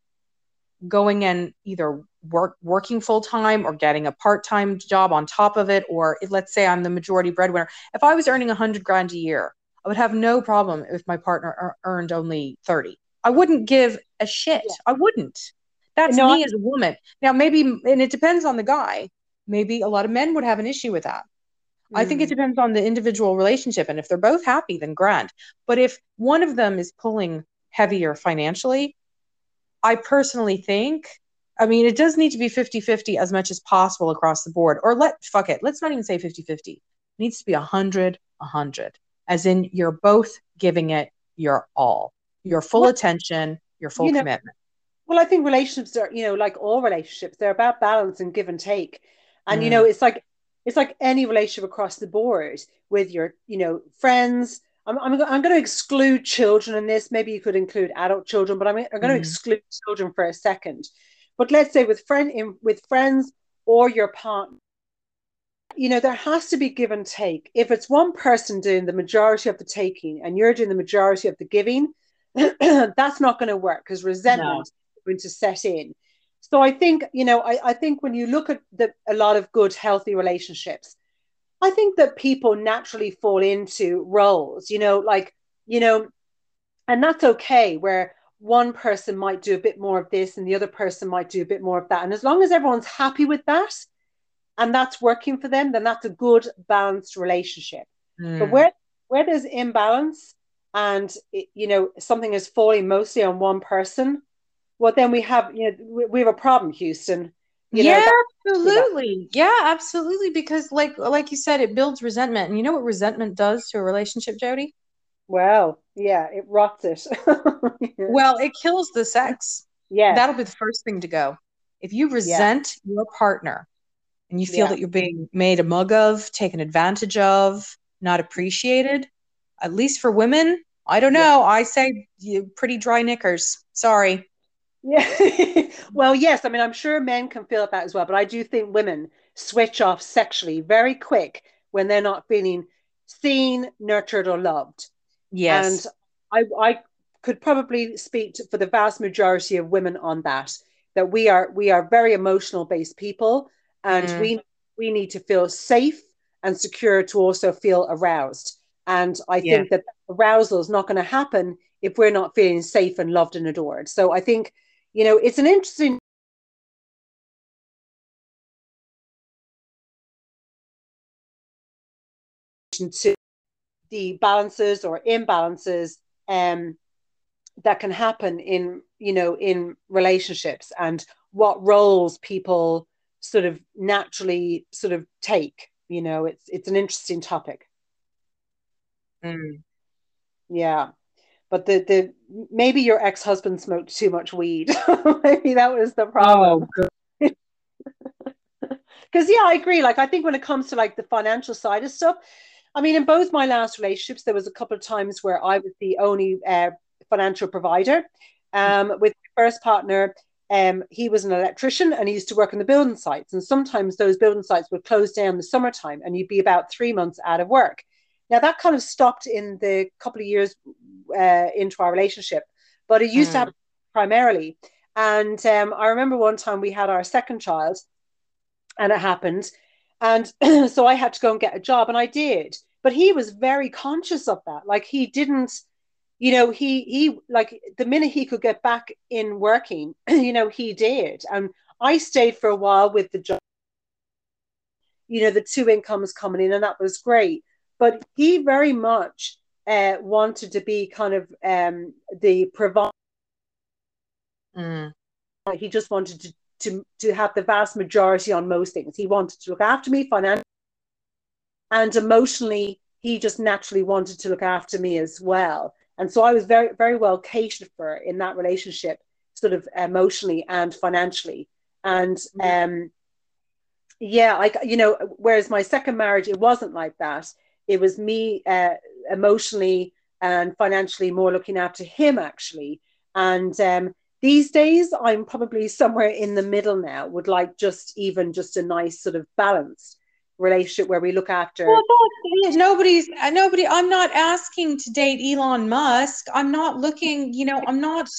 going and either work working full time or getting a part time job on top of it, or let's say I'm the majority breadwinner. If I was earning a hundred grand a year, I would have no problem if my partner earned only thirty. I wouldn't give a shit. Yeah. I wouldn't. That's no, me I- as a woman. Now, maybe, and it depends on the guy. Maybe a lot of men would have an issue with that. I think it mm. depends on the individual relationship. And if they're both happy, then grand. But if one of them is pulling heavier financially, I personally think I mean, it does need to be 50 50 as much as possible across the board. Or let, fuck it, let's not even say 50 50. It needs to be 100 100, as in you're both giving it your all, your full well, attention, your full you know, commitment. Well, I think relationships are, you know, like all relationships, they're about balance and give and take. And, mm. you know, it's like, it's like any relationship across the board with your, you know, friends. I'm, I'm, I'm going to exclude children in this. Maybe you could include adult children, but I'm, I'm going to mm. exclude children for a second but let's say with friend in, with friends or your partner, you know, there has to be give and take. If it's one person doing the majority of the taking and you're doing the majority of the giving, *clears throat* that's not going to work because resentment no. is going to set in. So I think, you know, I, I think when you look at the, a lot of good, healthy relationships, I think that people naturally fall into roles, you know, like, you know, and that's okay, where one person might do a bit more of this and the other person might do a bit more of that. And as long as everyone's happy with that and that's working for them, then that's a good balanced relationship. Mm. But where where there's imbalance and you know something is falling mostly on one person, well, then we have you know we, we have a problem, Houston. You yeah, know, absolutely. Yeah, absolutely. Because like like you said, it builds resentment, and you know what resentment does to a relationship, Jody? Well, yeah, it rots it. *laughs* well, it kills the sex. Yeah, that'll be the first thing to go. If you resent yeah. your partner and you feel yeah. that you're being made a mug of, taken advantage of, not appreciated, at least for women, I don't know. Yeah. I say you pretty dry knickers. Sorry. Yeah. *laughs* well, yes. I mean, I'm sure men can feel that as well, but I do think women switch off sexually very quick when they're not feeling seen, nurtured, or loved. Yes. And I, I could probably speak to, for the vast majority of women on that. That we are we are very emotional based people, and mm. we we need to feel safe and secure to also feel aroused. And I yeah. think that arousal is not going to happen if we're not feeling safe and loved and adored. So I think you know, it's an interesting to the balances or imbalances um, that can happen in you know in relationships and what roles people sort of naturally sort of take you know it's it's an interesting topic. Mm. yeah. But the the maybe your ex-husband smoked too much weed. *laughs* Maybe that was the problem. Because oh, *laughs* yeah i agree. Like i think when it comes to like the financial side of stuff i mean in both my last relationships there was a couple of times where i was the only uh, financial provider um, with my first partner um, he was an electrician and he used to work on the building sites and sometimes those building sites would close down in the summertime and you'd be about three months out of work now that kind of stopped in the couple of years uh, into our relationship, but it used mm. to hmm. happen primarily. And um, I remember one time we had our second child, and it happened, and *clears throat* so I had to go and get a job, and I did. But he was very conscious of that. Like he didn't, you know, he he like the minute he could get back in working, *clears throat* you know, he did. And I stayed for a while with the job you know the two incomes coming in and that was great but he very much uh, wanted to be kind of um, the provider. Mm. He just wanted to, to to have the vast majority on most things. He wanted to look after me financially and emotionally. He just naturally wanted to look after me as well. And so I was very, very well catered for in that relationship, sort of emotionally and financially. And mm. um, yeah, like you know, whereas my second marriage, it wasn't like that it was me uh, emotionally and financially more looking after him actually and um, these days i'm probably somewhere in the middle now would like just even just a nice sort of balanced relationship where we look after well, nobody's uh, nobody i'm not asking to date elon musk. I'm not looking you know i'm not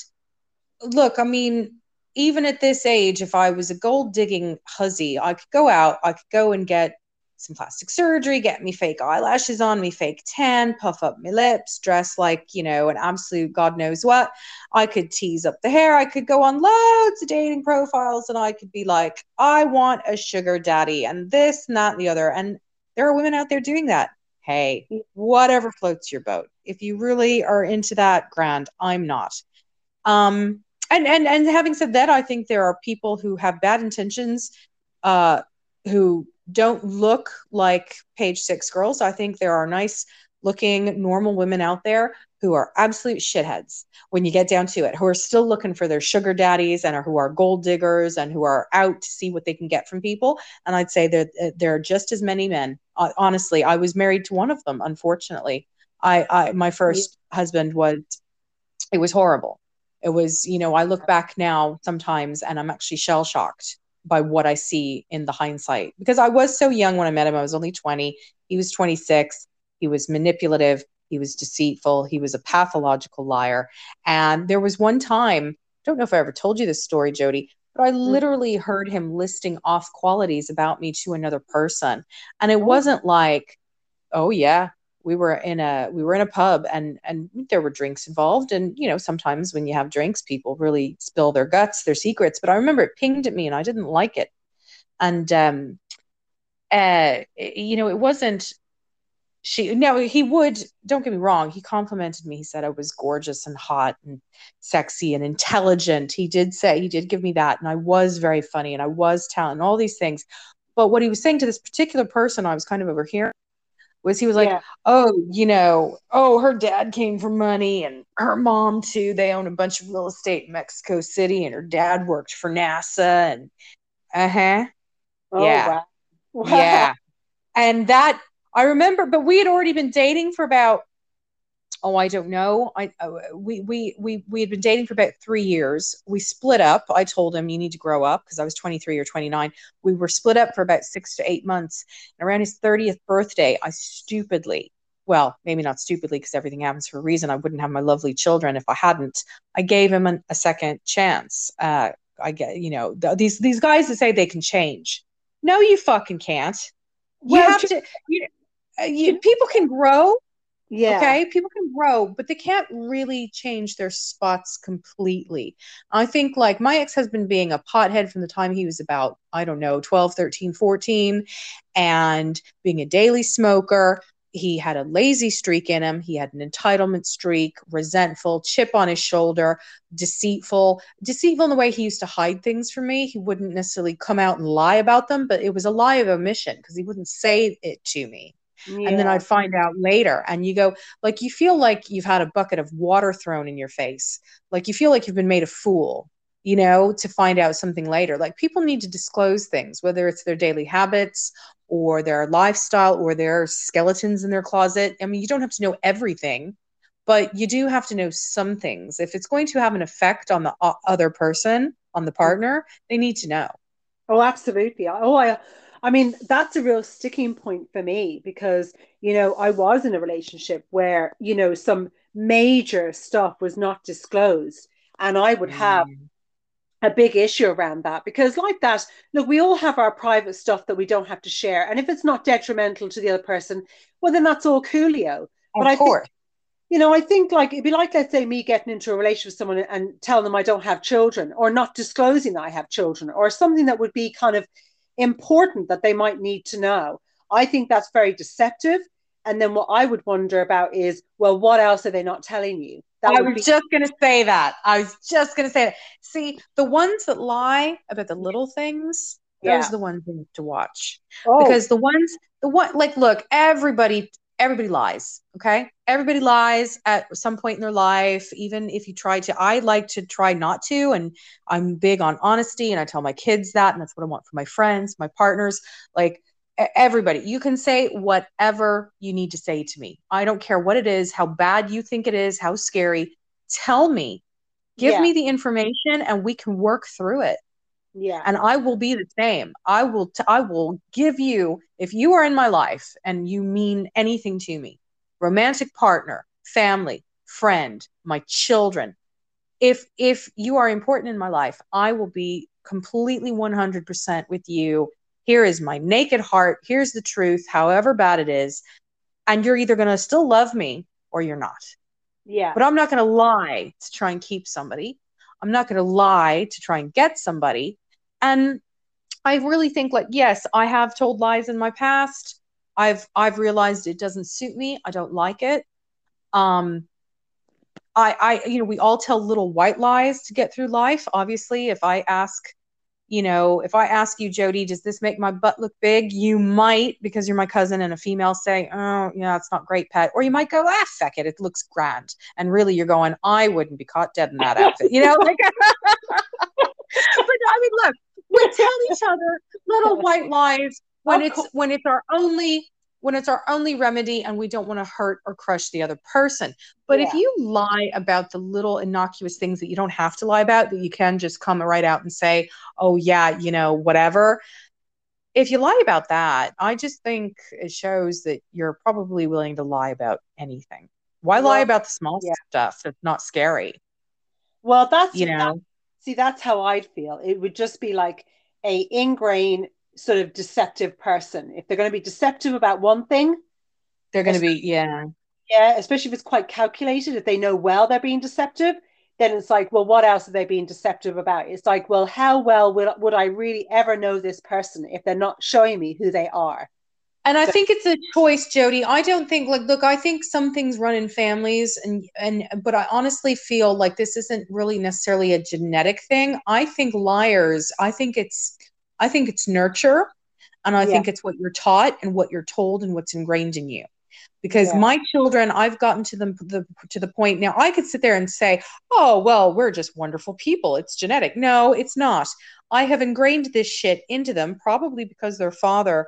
look i mean even at this age if i was a gold digging hussy i could go out i could go and get some plastic surgery, get me fake eyelashes on, me fake tan, puff up my lips, dress like, you know, an absolute God knows what. I could tease up the hair. I could go on loads of dating profiles and I could be like, I want a sugar daddy and this and that and the other. And there are women out there doing that. Hey, whatever floats your boat. If you really are into that, grand. I'm not. Um, and and and having said that, I think there are people who have bad intentions, uh, who don't look like page six girls. I think there are nice looking normal women out there who are absolute shitheads when you get down to it, who are still looking for their sugar daddies and are, who are gold diggers and who are out to see what they can get from people. And I'd say that there are just as many men. Uh, honestly, I was married to one of them. Unfortunately, I, I my first yeah. husband was it was horrible. It was, you know, I look back now sometimes and I'm actually shell shocked by what I see in the hindsight because I was so young when I met him. I was only 20. He was 26. He was manipulative. He was deceitful. He was a pathological liar. And there was one time, I don't know if I ever told you this story, Jody, but I mm. literally heard him listing off qualities about me to another person. And it oh. wasn't like, oh, yeah, we were in a we were in a pub and and there were drinks involved. And you know sometimes when you have drinks people really spill their guts their secrets. But i remember it pinged at me and i didn't like it. And um uh you know it wasn't she no he would don't get me wrong he complimented me. He said i was gorgeous and hot and sexy and intelligent. He did say he did give me that. And i was very funny and i was talented all these things. But what he was saying to this particular person i was kind of overhearing was he was like yeah. oh you know oh her dad came for money and her mom too they own a bunch of real estate in mexico city and her dad worked for nasa and uh-huh oh, yeah wow. Wow. *laughs* yeah and that I remember, but we had already been dating for about oh I don't know I uh, we we we we had been dating for about three years. We split up. I told him you need to grow up because I was 23 or 29. We were split up for about six to eight months. And around his 30th birthday, I stupidly well, maybe not stupidly because everything happens for a reason. I wouldn't have my lovely children if I hadn't. I gave him an, a second chance. Uh, I get, you know, th- these these guys that say they can change. No, you fucking can't. You well, have to. You, uh, you, people can grow. Yeah. Okay. People can grow, but they can't really change their spots completely. I think, like, my ex husband being a pothead from the time he was about, I don't know, 12, 13, 14, and being a daily smoker, he had a lazy streak in him. He had an entitlement streak, resentful, chip on his shoulder, deceitful, deceitful in the way he used to hide things from me. He wouldn't necessarily come out and lie about them, but it was a lie of omission because he wouldn't say it to me. Yeah. And then I'd find out later. And you go, like, you feel like you've had a bucket of water thrown in your face. Like, you feel like you've been made a fool, you know, to find out something later. Like, people need to disclose things, whether it's their daily habits or their lifestyle or their skeletons in their closet. I mean, you don't have to know everything, but you do have to know some things. If it's going to have an effect on the other person, on the mm. partner, they need to know. Oh, absolutely. Oh, I I mean, that's a real sticking point for me because, you know, I was in a relationship where, you know, some major stuff was not disclosed. And I would have mm. a big issue around that because, like that, look, we all have our private stuff that we don't have to share. And if it's not detrimental to the other person, well, then that's all coolio. Of but I course. Think, you know, I think like it'd be like, let's say, me getting into a relationship with someone and telling them I don't have children or not disclosing that I have children or something that would be kind of important that they might need to know. I think that's very deceptive. And then what I would wonder about is, well, what else are they not telling you? That I was be- just going to say that. I was just going to say that. See, the ones that lie about the little things, yeah. those are the ones you need to watch. Oh. Because the ones, the one, like, look, everybody everybody lies okay? Everybody lies at some point in their life even if you try to i like to try not to and i'm big on honesty and i tell my kids that and that's what i want for my friends my partners like everybody. You can say whatever you need to say to me. I don't care what it is how bad you think it is how scary. Tell me. Give yeah. me the information and we can work through it yeah. And i will be the same. I will t- I will give you if you are in my life and you mean anything to me romantic partner family friend my children if if you are important in my life i will be completely 100% with you. Here is my naked heart. Here's the truth however bad it is. And you're either going to still love me or you're not. Yeah. But i'm not going to lie to try and keep somebody. I'm not going to lie to try and get somebody and I really think like yes, I have told lies in my past. I've I've realized it doesn't suit me. I don't like it. Um I I you know, we all tell little white lies to get through life. Obviously, if I ask you know, if I ask you, Jody, does this make my butt look big? You might, because you're my cousin and a female, say, oh, yeah, it's not great, pet. Or you might go, ah, feck it, it looks grand. And really, you're going, I wouldn't be caught dead in that outfit. You know, like, *laughs* but I mean, look, we tell each other little *laughs* white lies when it's when it's our only when it's our only remedy and we don't want to hurt or crush the other person. But yeah. if you lie about the little innocuous things that you don't have to lie about, that you can just come right out and say, oh, yeah, you know, whatever. If you lie about that, I just think it shows that you're probably willing to lie about anything. Why well, lie about the small yeah. stuff? It's not scary. Well, that's, you know, see that's how i'd feel. It would just be like a ingrained sort of deceptive person. If they're going to be deceptive about one thing they're going to be yeah. Yeah especially if it's quite calculated if they know well they're being deceptive then it's like well what else are they being deceptive about? It's like well how well would, would i really ever know this person if they're not showing me who they are and I think it's a choice, Jody. I don't think like look, I think some things run in families and and but I honestly feel like this isn't really necessarily a genetic thing. I think liars, I think it's I think it's nurture and I yeah. think it's what you're taught and what you're told and what's ingrained in you. Because yeah. my children, I've gotten to them the to the point now I could sit there and say, "Oh, well, we're just wonderful people. It's genetic." No, it's not. I have ingrained this shit into them probably because their father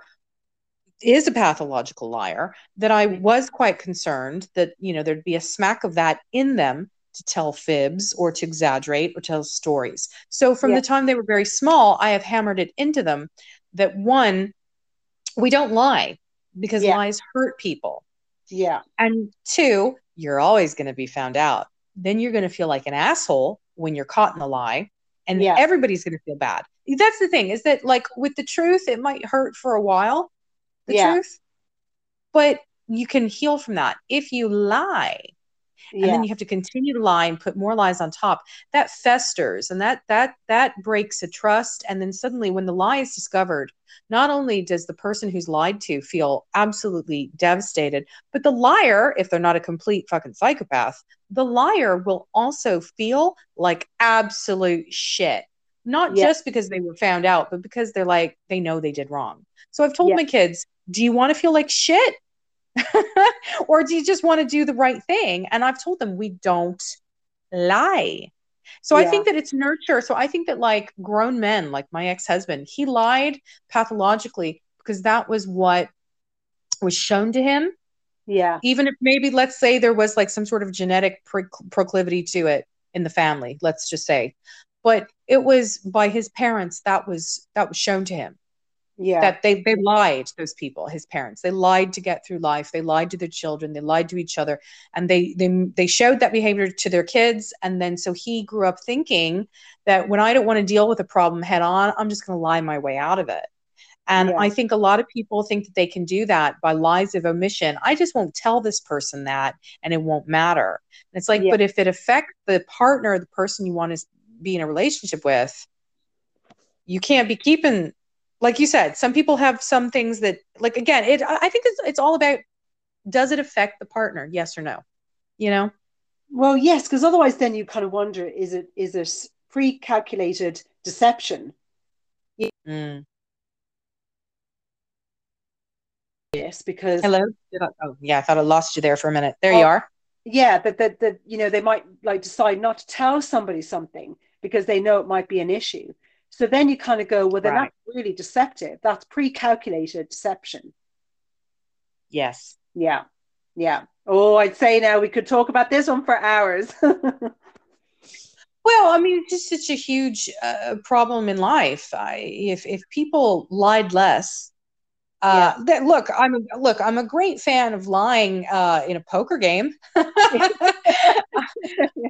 is a pathological liar that I was quite concerned that you know there'd be a smack of that in them to tell fibs or to exaggerate or tell stories. So from yeah. the time they were very small, I have hammered it into them that one, we don't lie because yeah. lies hurt people. Yeah. And two, you're always going to be found out. Then you're going to feel like an asshole when you're caught in a lie and yeah. everybody's going to feel bad. That's the thing is that like with the truth it might hurt for a while the yeah. truth. But you can heal from that. If you lie, and yeah. then you have to continue to lie and put more lies on top that festers and that that that breaks a trust and then suddenly when the lie is discovered not only does the person who's lied to feel absolutely devastated but the liar if they're not a complete fucking psychopath the liar will also feel like absolute shit not yeah. just because they were found out but because they're like they know they did wrong so I've told yeah. my kids, do you want to feel like shit? *laughs* or do you just want to do the right thing? And I've told them we don't lie. So yeah. I think that it's nurture. So I think that like grown men, like my ex-husband, he lied pathologically because that was what was shown to him. Yeah. Even if maybe let's say there was like some sort of genetic pro- proclivity to it in the family, let's just say. But it was by his parents that was that was shown to him yeah. that they they lied those people his parents. They lied to get through life. They lied to their children. They lied to each other. And they they they showed that behavior to their kids. And then so he grew up thinking that when i don't want to deal with a problem head on i'm just going to lie my way out of it. And yeah. i think a lot of people think that they can do that by lies of omission. I just won't tell this person that and it won't matter. And it's like yeah. but if it affects the partner the person you want to be in a relationship with you can't be keeping like you said, some people have some things that, like, again, it. I think it's it's all about does it affect the partner, yes or no? You know. Well, yes, because otherwise, then you kind of wonder: is it is it pre-calculated deception? Mm. Yes, because hello. I, oh, yeah, I thought I lost you there for a minute. There you are. Yeah, that that that you know they might like decide not to tell somebody something because they know it might be an issue. So then you kind of go, well, then right. that's really deceptive. That's pre-calculated deception. Yes. Yeah. Yeah. Oh, I'd say now we could talk about this one for hours. *laughs* well, I mean, it's just such a huge uh, problem in life. I, if if people lied less, uh, yeah. that look, I'm a, look, I'm a great fan of lying uh, in a poker game. *laughs* *laughs*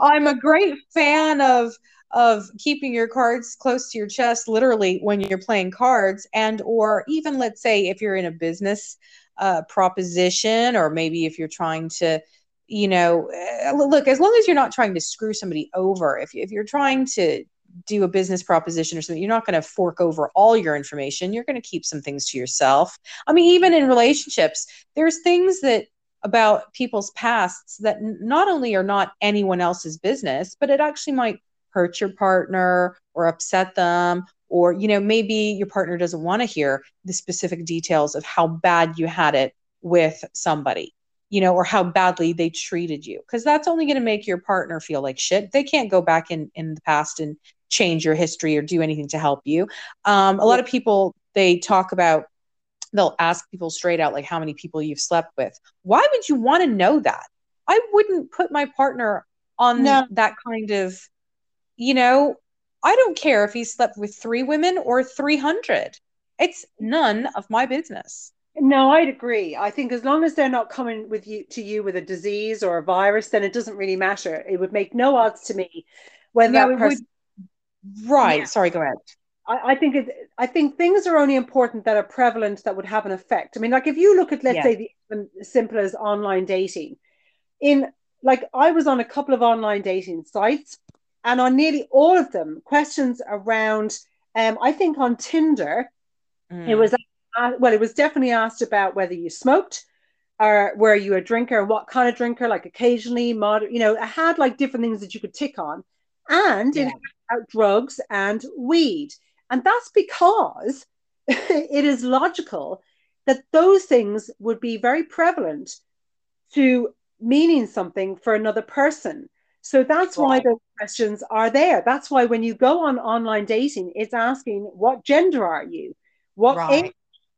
I'm a great fan of of keeping your cards close to your chest literally when you're playing cards and or even let's say if you're in a business uh, proposition or maybe if you're trying to you know uh, look as long as you're not trying to screw somebody over if, if you're trying to do a business proposition or something you're not going to fork over all your information. You're going to keep some things to yourself. I mean even in relationships there's things that about people's pasts that not only are not anyone else's business but it actually might hurt your partner or upset them or you know maybe your partner doesn't want to hear the specific details of how bad you had it with somebody you know or how badly they treated you because that's only going to make your partner feel like shit. They can't go back in in the past and change your history or do anything to help you. Um, a lot of people they talk about they'll ask people straight out like how many people you've slept with? Why would you want to know that? I wouldn't put my partner on no. that kind of you know, I don't care if he slept with three women or 300. It's none of my business. No, I'd agree. I think as long as they're not coming with you to you with a disease or a virus, then it doesn't really matter. It would make no odds to me when that person. Would... Right. Yeah. Sorry. Go ahead. I, I, think it. I think things are only important that are prevalent that would have an effect. I mean, like if you look at, let's yeah. say, the simple as online dating, in like I was on a couple of online dating sites and on nearly all of them, questions around, um, I think on Tinder, mm. it was uh, well, it was definitely asked about whether you smoked or were you a drinker, what kind of drinker, like occasionally, moderate, you know, it had like different things that you could tick on. And yeah. it had drugs and weed. And that's because *laughs* it is logical that those things would be very prevalent to meaning something for another person. So that's right. why those questions are there. That's why when you go on online dating, it's asking what gender are you? What right. age,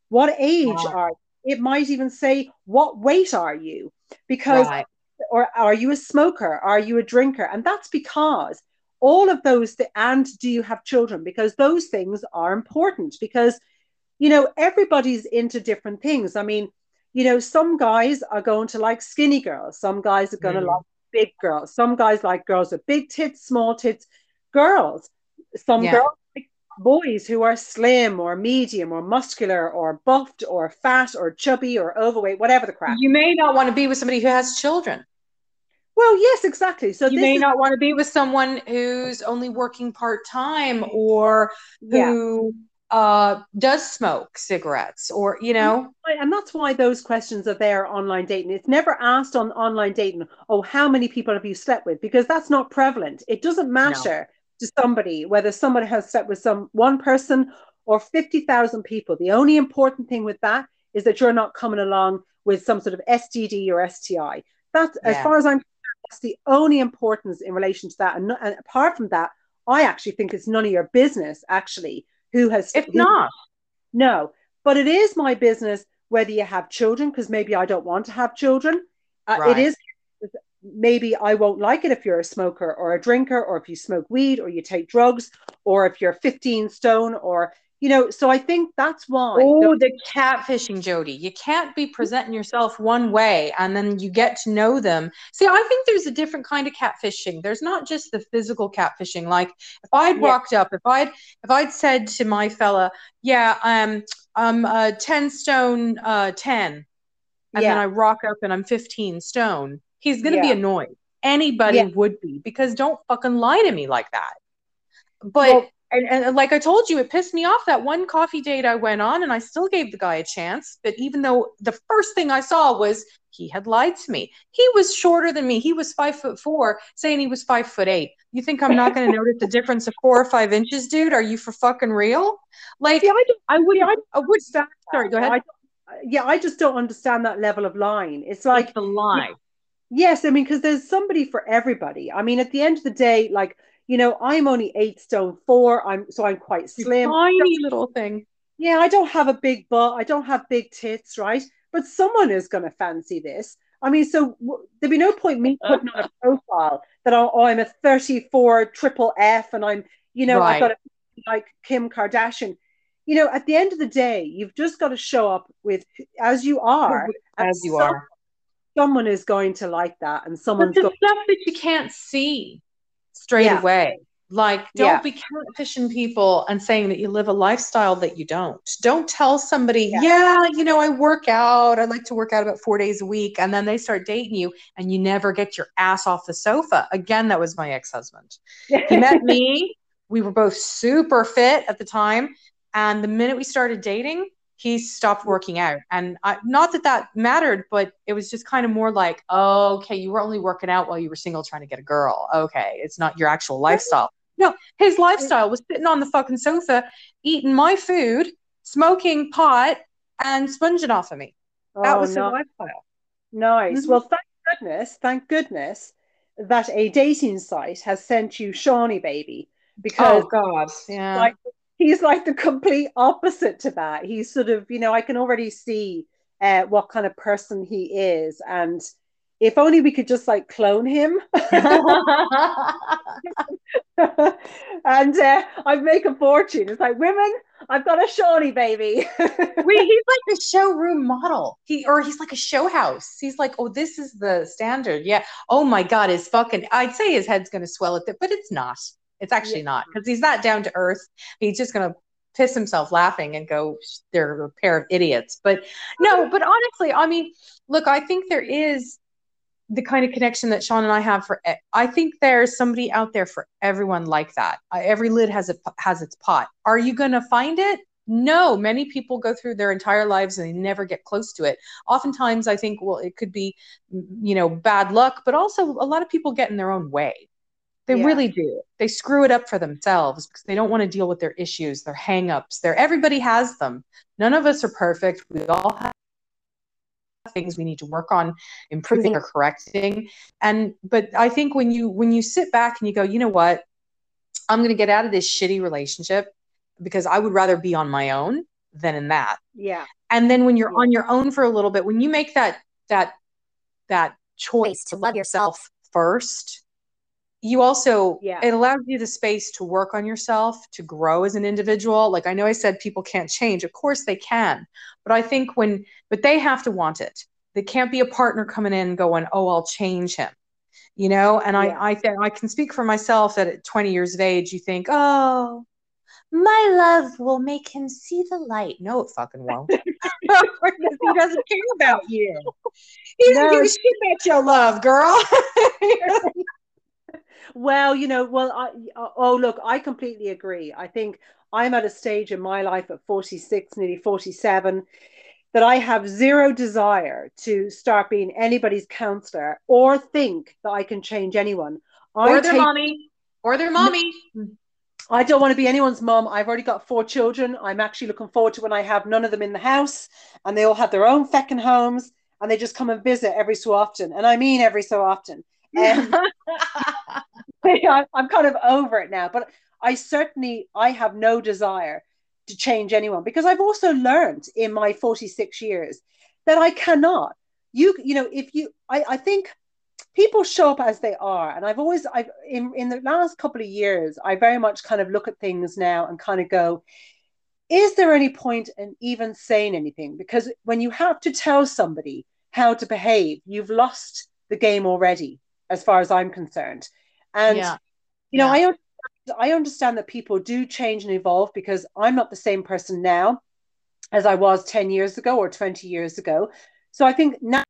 what age right. are you? It might even say what weight are you? Because or are you a smoker? Are you a drinker? And that's because all of those th- and do you have children? Because those things are important because you know everybody's into different things. I mean, you know, some guys are going to like skinny girls, some guys are going to mm. like big girls, some guys like girls with big tits, small tits, girls, some yeah. girls like boys who are slim or medium or muscular or buffed or fat or chubby or overweight, whatever the crap. You may not want to be with somebody who has children. Well, yes, exactly. So you may is- not want to be with someone who's only working part time or who yeah uh, does smoke cigarettes or you know? And that's why those questions are there online dating. It's never asked on online dating oh how many people have you slept with? Because that's not prevalent. It doesn't matter no. to somebody whether someone has slept with some one person or 50,000 people. The only important thing with that is that you're not coming along with some sort of STD or STI that's yeah. as far as I'm that's the only importance in relation to that. And, and apart from that I actually think it's none of your business actually who has if who, not no but it is my business whether you have children because maybe i don't want to have children uh, right. it is maybe i won't like it if you're a smoker or a drinker or if you smoke weed or you take drugs or if you're 15 stone or you know so i think that's why oh the catfishing jody. You can't be presenting yourself one way and then you get to know them. See i think there's a different kind of catfishing. There's not just the physical catfishing. Like if i'd yeah. walked up if i'd if i'd said to my fella yeah um i'm uh 10 stone uh 10 and yeah. then i rock up and i'm 15 stone he's gonna yeah. be annoyed. Anybody would be because don't fucking lie to me like that. But well, and, and like I told you, it pissed me off that one coffee date I went on, and I still gave the guy a chance. But even though the first thing I saw was he had lied to me, he was shorter than me. He was five foot four, saying he was five foot eight. You think I'm not going to notice the difference of four or five inches, dude? Are you for fucking real? Like, yeah, I, I would, I, I would. Sorry, go ahead. I, yeah, I just don't understand that level of line. It's like it's the line. Yes, I mean, because there's somebody for everybody. I mean, at the end of the day, like you know, I'm only eight stone four. I'm so I'm quite slim. Tiny little thing. Yeah, I don't have a big butt. I don't have big tits, right? But someone is going to fancy this. I mean, so w- there'd be no point me uh, putting on a profile that oh, oh, I'm a 34 triple F and I'm, you know, right. I've got a, like Kim Kardashian. You know, at the end of the day, you've just got to show up with as you are. As you some, are. Someone is going to like that, and someone's but the stuff that you can't see straight yeah. away. Like, don't yeah. be catfishing people and saying that you live a lifestyle that you don't. Don't tell somebody, yeah. yeah. you know, I work out. I like to work out about four days a week. And then they start dating you and you never get your ass off the sofa. Again, that was my ex husband. he met *laughs* me. We were both super fit at the time. And the minute we started dating, he stopped working out. And I, not that that mattered, but it was just kind of more like, oh, okay, you were only working out while you were single trying to get a girl. Okay, it's not your actual lifestyle. No, his lifestyle was sitting on the fucking sofa, eating my food, smoking pot, and sponging off of me. That oh, was no. his lifestyle. Nice. Mm-hmm. Well, thank goodness, thank goodness that a dating site has sent you Seanie Baby because oh god, yeah. Like he's like the complete opposite to that. He's sort of, you know, I can already see uh, what kind of person he is. And if only we could just like clone him. *laughs* and uh, I'd make a fortune. It's like, women, I've got a Seanie baby. *laughs* Wait, he's like a showroom model. He or he's like a show house. He's like, oh, this is the standard. Yeah. Oh my God, his fucking I'd say his head's gonna swell at it, but it's not. It's actually yeah. not because he's not down to earth. He's just going to piss himself laughing and go, they're a pair of idiots. But no, but honestly, I mean, look, I think there is the kind of connection that Sean and I have for I think there's somebody out there for everyone like that. every lid has a has its pot. Are you going to find it? no many people go through their entire lives and they never get close to it oftentimes i think well it could be you know bad luck but also a lot of people get in their own way they yeah. really do they screw it up for themselves because they don't want to deal with their issues their hangups their everybody has them none of us are perfect we all have things we need to work on improving or correcting and but i think when you when you sit back and you go you know what i'm going to get out of this shitty relationship because I would rather be on my own than in that. Yeah. And then when you're yeah. on your own for a little bit, when you make that that that choice to love yourself first, you also yeah. it allows you the space to work on yourself, to grow as an individual. Like I know I said people can't change. Of course they can. But I think when but they have to want it. They can't be a partner coming in going, "Oh, I'll change him." You know, and yeah. I I th- I can speak for myself that at 20 years of age you think, "Oh, my love will make him see the light. No, it fucking won't. *laughs* *laughs* he doesn't care about you. He doesn't no. give a shit about your love, girl. *laughs* well, you know, well, I, oh, look, I completely agree. I think I'm at a stage in my life at 46, nearly 47, that I have zero desire to start being anybody's counselor or think that I can change anyone. Or I their take, mommy. Or their mommy. I don't want to be anyone's mom. I've already got four children. I'm actually looking forward to when I have none of them in the house and they all have their own feckin' homes and they just come and visit every so often. And I mean every so often. Um, *laughs* *laughs* I'm kind of over it now, but I certainly I have no desire to change anyone because I've also learned in my 46 years that I cannot. You you know if you I I think people show up as they are and i've always i've in, in the last couple of years i very much kind of look at things now and kind of go is there any point in even saying anything because when you have to tell somebody how to behave you've lost the game already as far as i'm concerned and yeah. you know yeah. i i understand that people do change and evolve because i'm not the same person now as i was 10 years ago or 20 years ago so i think now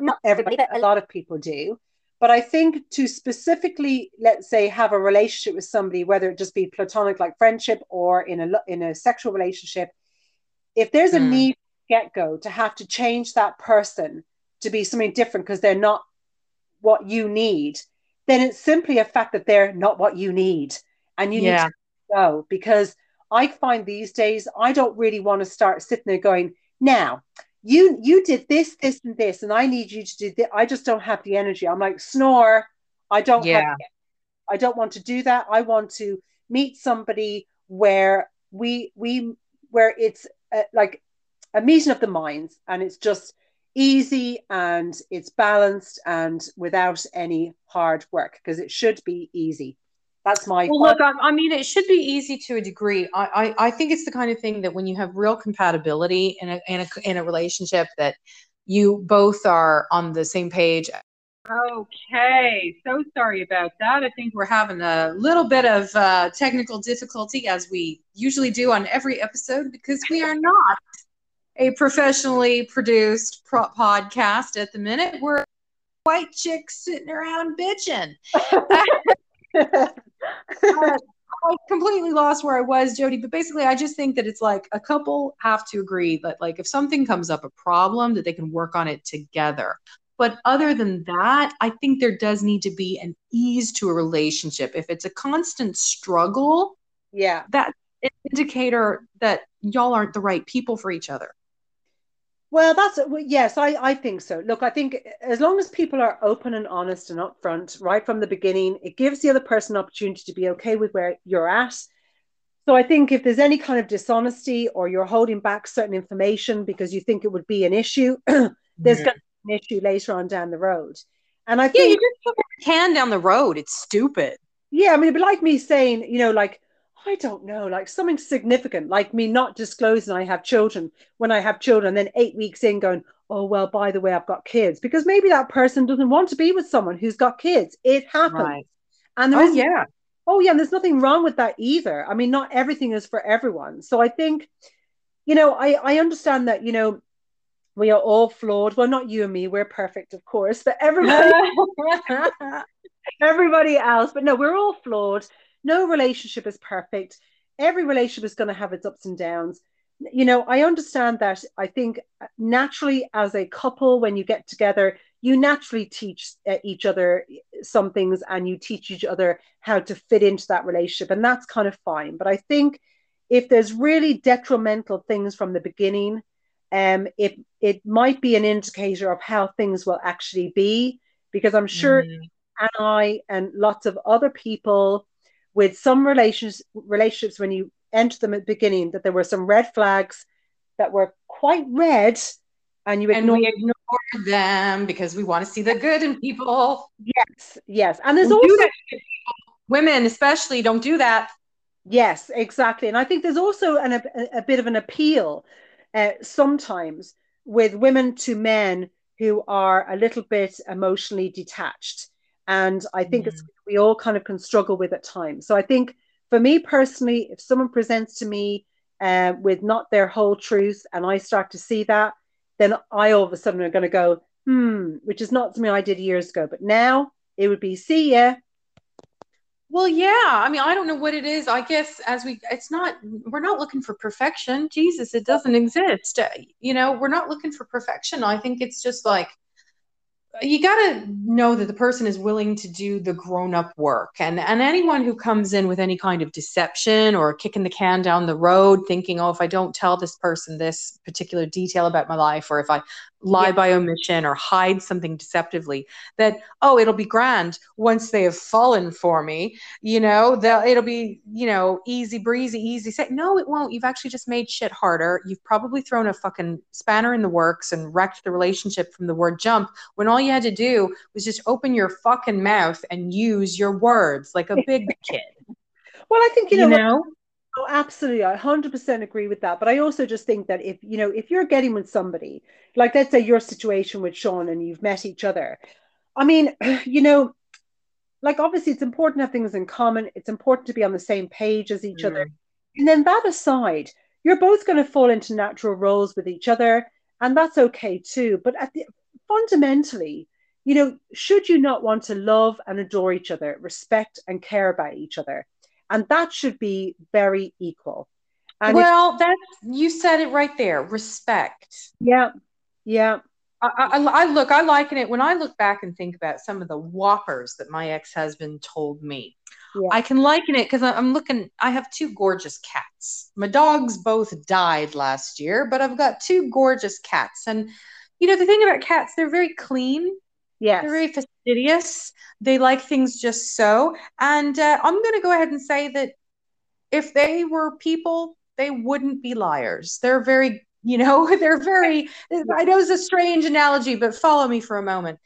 not everybody, but a lot of people do. But I think to specifically, let's say, have a relationship with somebody, whether it just be platonic, like friendship, or in a in a sexual relationship, if there's a mm. need get go to have to change that person to be something different because they're not what you need, then it's simply a fact that they're not what you need, and you yeah. need to go. Because I find these days I don't really want to start sitting there going, now you you did this this and this and i need you to do this i just don't have the energy i'm like snore i don't yeah. have i don't want to do that i want to meet somebody where we we where it's uh, like a meeting of the minds and it's just easy and it's balanced and without any hard work because it should be easy that's my. Well, look, I, I, mean, it should be easy to a degree. I, I, I think it's the kind of thing that when you have real compatibility in a, in a in a relationship, that you both are on the same page. Okay, so sorry about that. I think we're having a little bit of uh, technical difficulty, as we usually do on every episode, because we are not a professionally produced pro- podcast at the minute. We're white chicks sitting around bitching. uh, *laughs* I completely lost where I was, Jody. But basically, I just think that it's like a couple have to agree that, like, if something comes up, a problem, that they can work on it together. But other than that, I think there does need to be an ease to a relationship. If it's a constant struggle, yeah, that's an indicator that y'all aren't the right people for each other. Well, that's yes, I, I think so. Look, I think as long as people are open and honest and upfront right from the beginning, it gives the other person opportunity to be okay with where you're at. So I think if there's any kind of dishonesty or you're holding back certain information because you think it would be an issue, *clears throat* there's mm-hmm. going to be an issue later on down the road. And I think yeah, you just put a can down the road. It's stupid. Yeah, I mean, it'd be like me saying, you know, like I don't know, like something significant, like me not disclosing I have children when I have children, then eight weeks in going, oh, well, by the way, I've got kids. Because maybe that person doesn't want to be with someone who's got kids. It happens. Right. And there oh, is, yeah. Oh, yeah. And there's nothing wrong with that either. I mean, not everything is for everyone. So I think, you know, I, I understand that, you know, we are all flawed. Well, not you and me, we're perfect, of course, but everybody, *laughs* *laughs* everybody else. But no, we're all flawed no relationship is perfect. Every relationship is going to have its ups and downs. You know i understand that i think naturally as a couple when you get together you naturally teach uh, each other some things and you teach each other how to fit into that relationship and that's kind of fine. But i think if there's really detrimental things from the beginning um it it might be an indicator of how things will actually be because i'm sure mm. and i and lots of other people with some relations relationships when you enter them at the beginning that there were some red flags that were quite red and you ignore, and we ignore them because we want to see the good in people. Yes yes. And there's don't also women especially don't do that. Yes exactly. And i think there's also an, a, a bit of an appeal uh, sometimes with women to men who are a little bit emotionally detached. And I think mm. We all kind of can struggle with at times. So I think for me personally, if someone presents to me uh, with not their whole truth, and I start to see that, then I all of a sudden are going to go, hmm, which is not something I did years ago. But now it would be, see ya. Well, yeah. I mean, I don't know what it is. I guess as we, it's not, we're not looking for perfection. Jesus, it doesn't exist. You know, we're not looking for perfection. I think it's just like, you got to know that the person is willing to do the grown-up work. And and anyone who comes in with any kind of deception or kicking the can down the road thinking oh if i don't tell this person this particular detail about my life or if i lie yeah. by omission or hide something deceptively that oh it'll be grand once they have fallen for me you know that it'll be you know easy breezy easy say no it won't. You've actually just made shit harder. You've probably thrown a fucking spanner in the works and wrecked the relationship from the word jump when all you had to do was just open your fucking mouth and use your words like a big *laughs* kid well i think you know, you know? Oh, absolutely. I 100% agree with that. But I also just think that if, you know, if you're getting with somebody, like let's say your situation with Sean and you've met each other, I mean, *clears throat* you know, like obviously it's important to have things in common. It's important to be on the same page as each other. Mm. And then that aside, you're both going to fall into natural roles with each other. And that's okay too. But at the, fundamentally, you know, should you not want to love and adore each other, respect and care about each other? and that should be very equal. And well, if, that's you said it right there. Respect. Yeah, yeah. I, I, I, look. I liken it when I look back and think about some of the whoppers that my ex-husband told me. Yeah. I can liken it because I'm looking. I have two gorgeous cats. My dogs both died last year, but I've got two gorgeous cats. And you know the thing about cats, they're very clean. Yes. They're very fastidious. They like things just so. And uh, I'm going to go ahead and say that if they were people, they wouldn't be liars. They're very, you know, *laughs* they're very, I know it's a strange analogy, but follow me for a moment.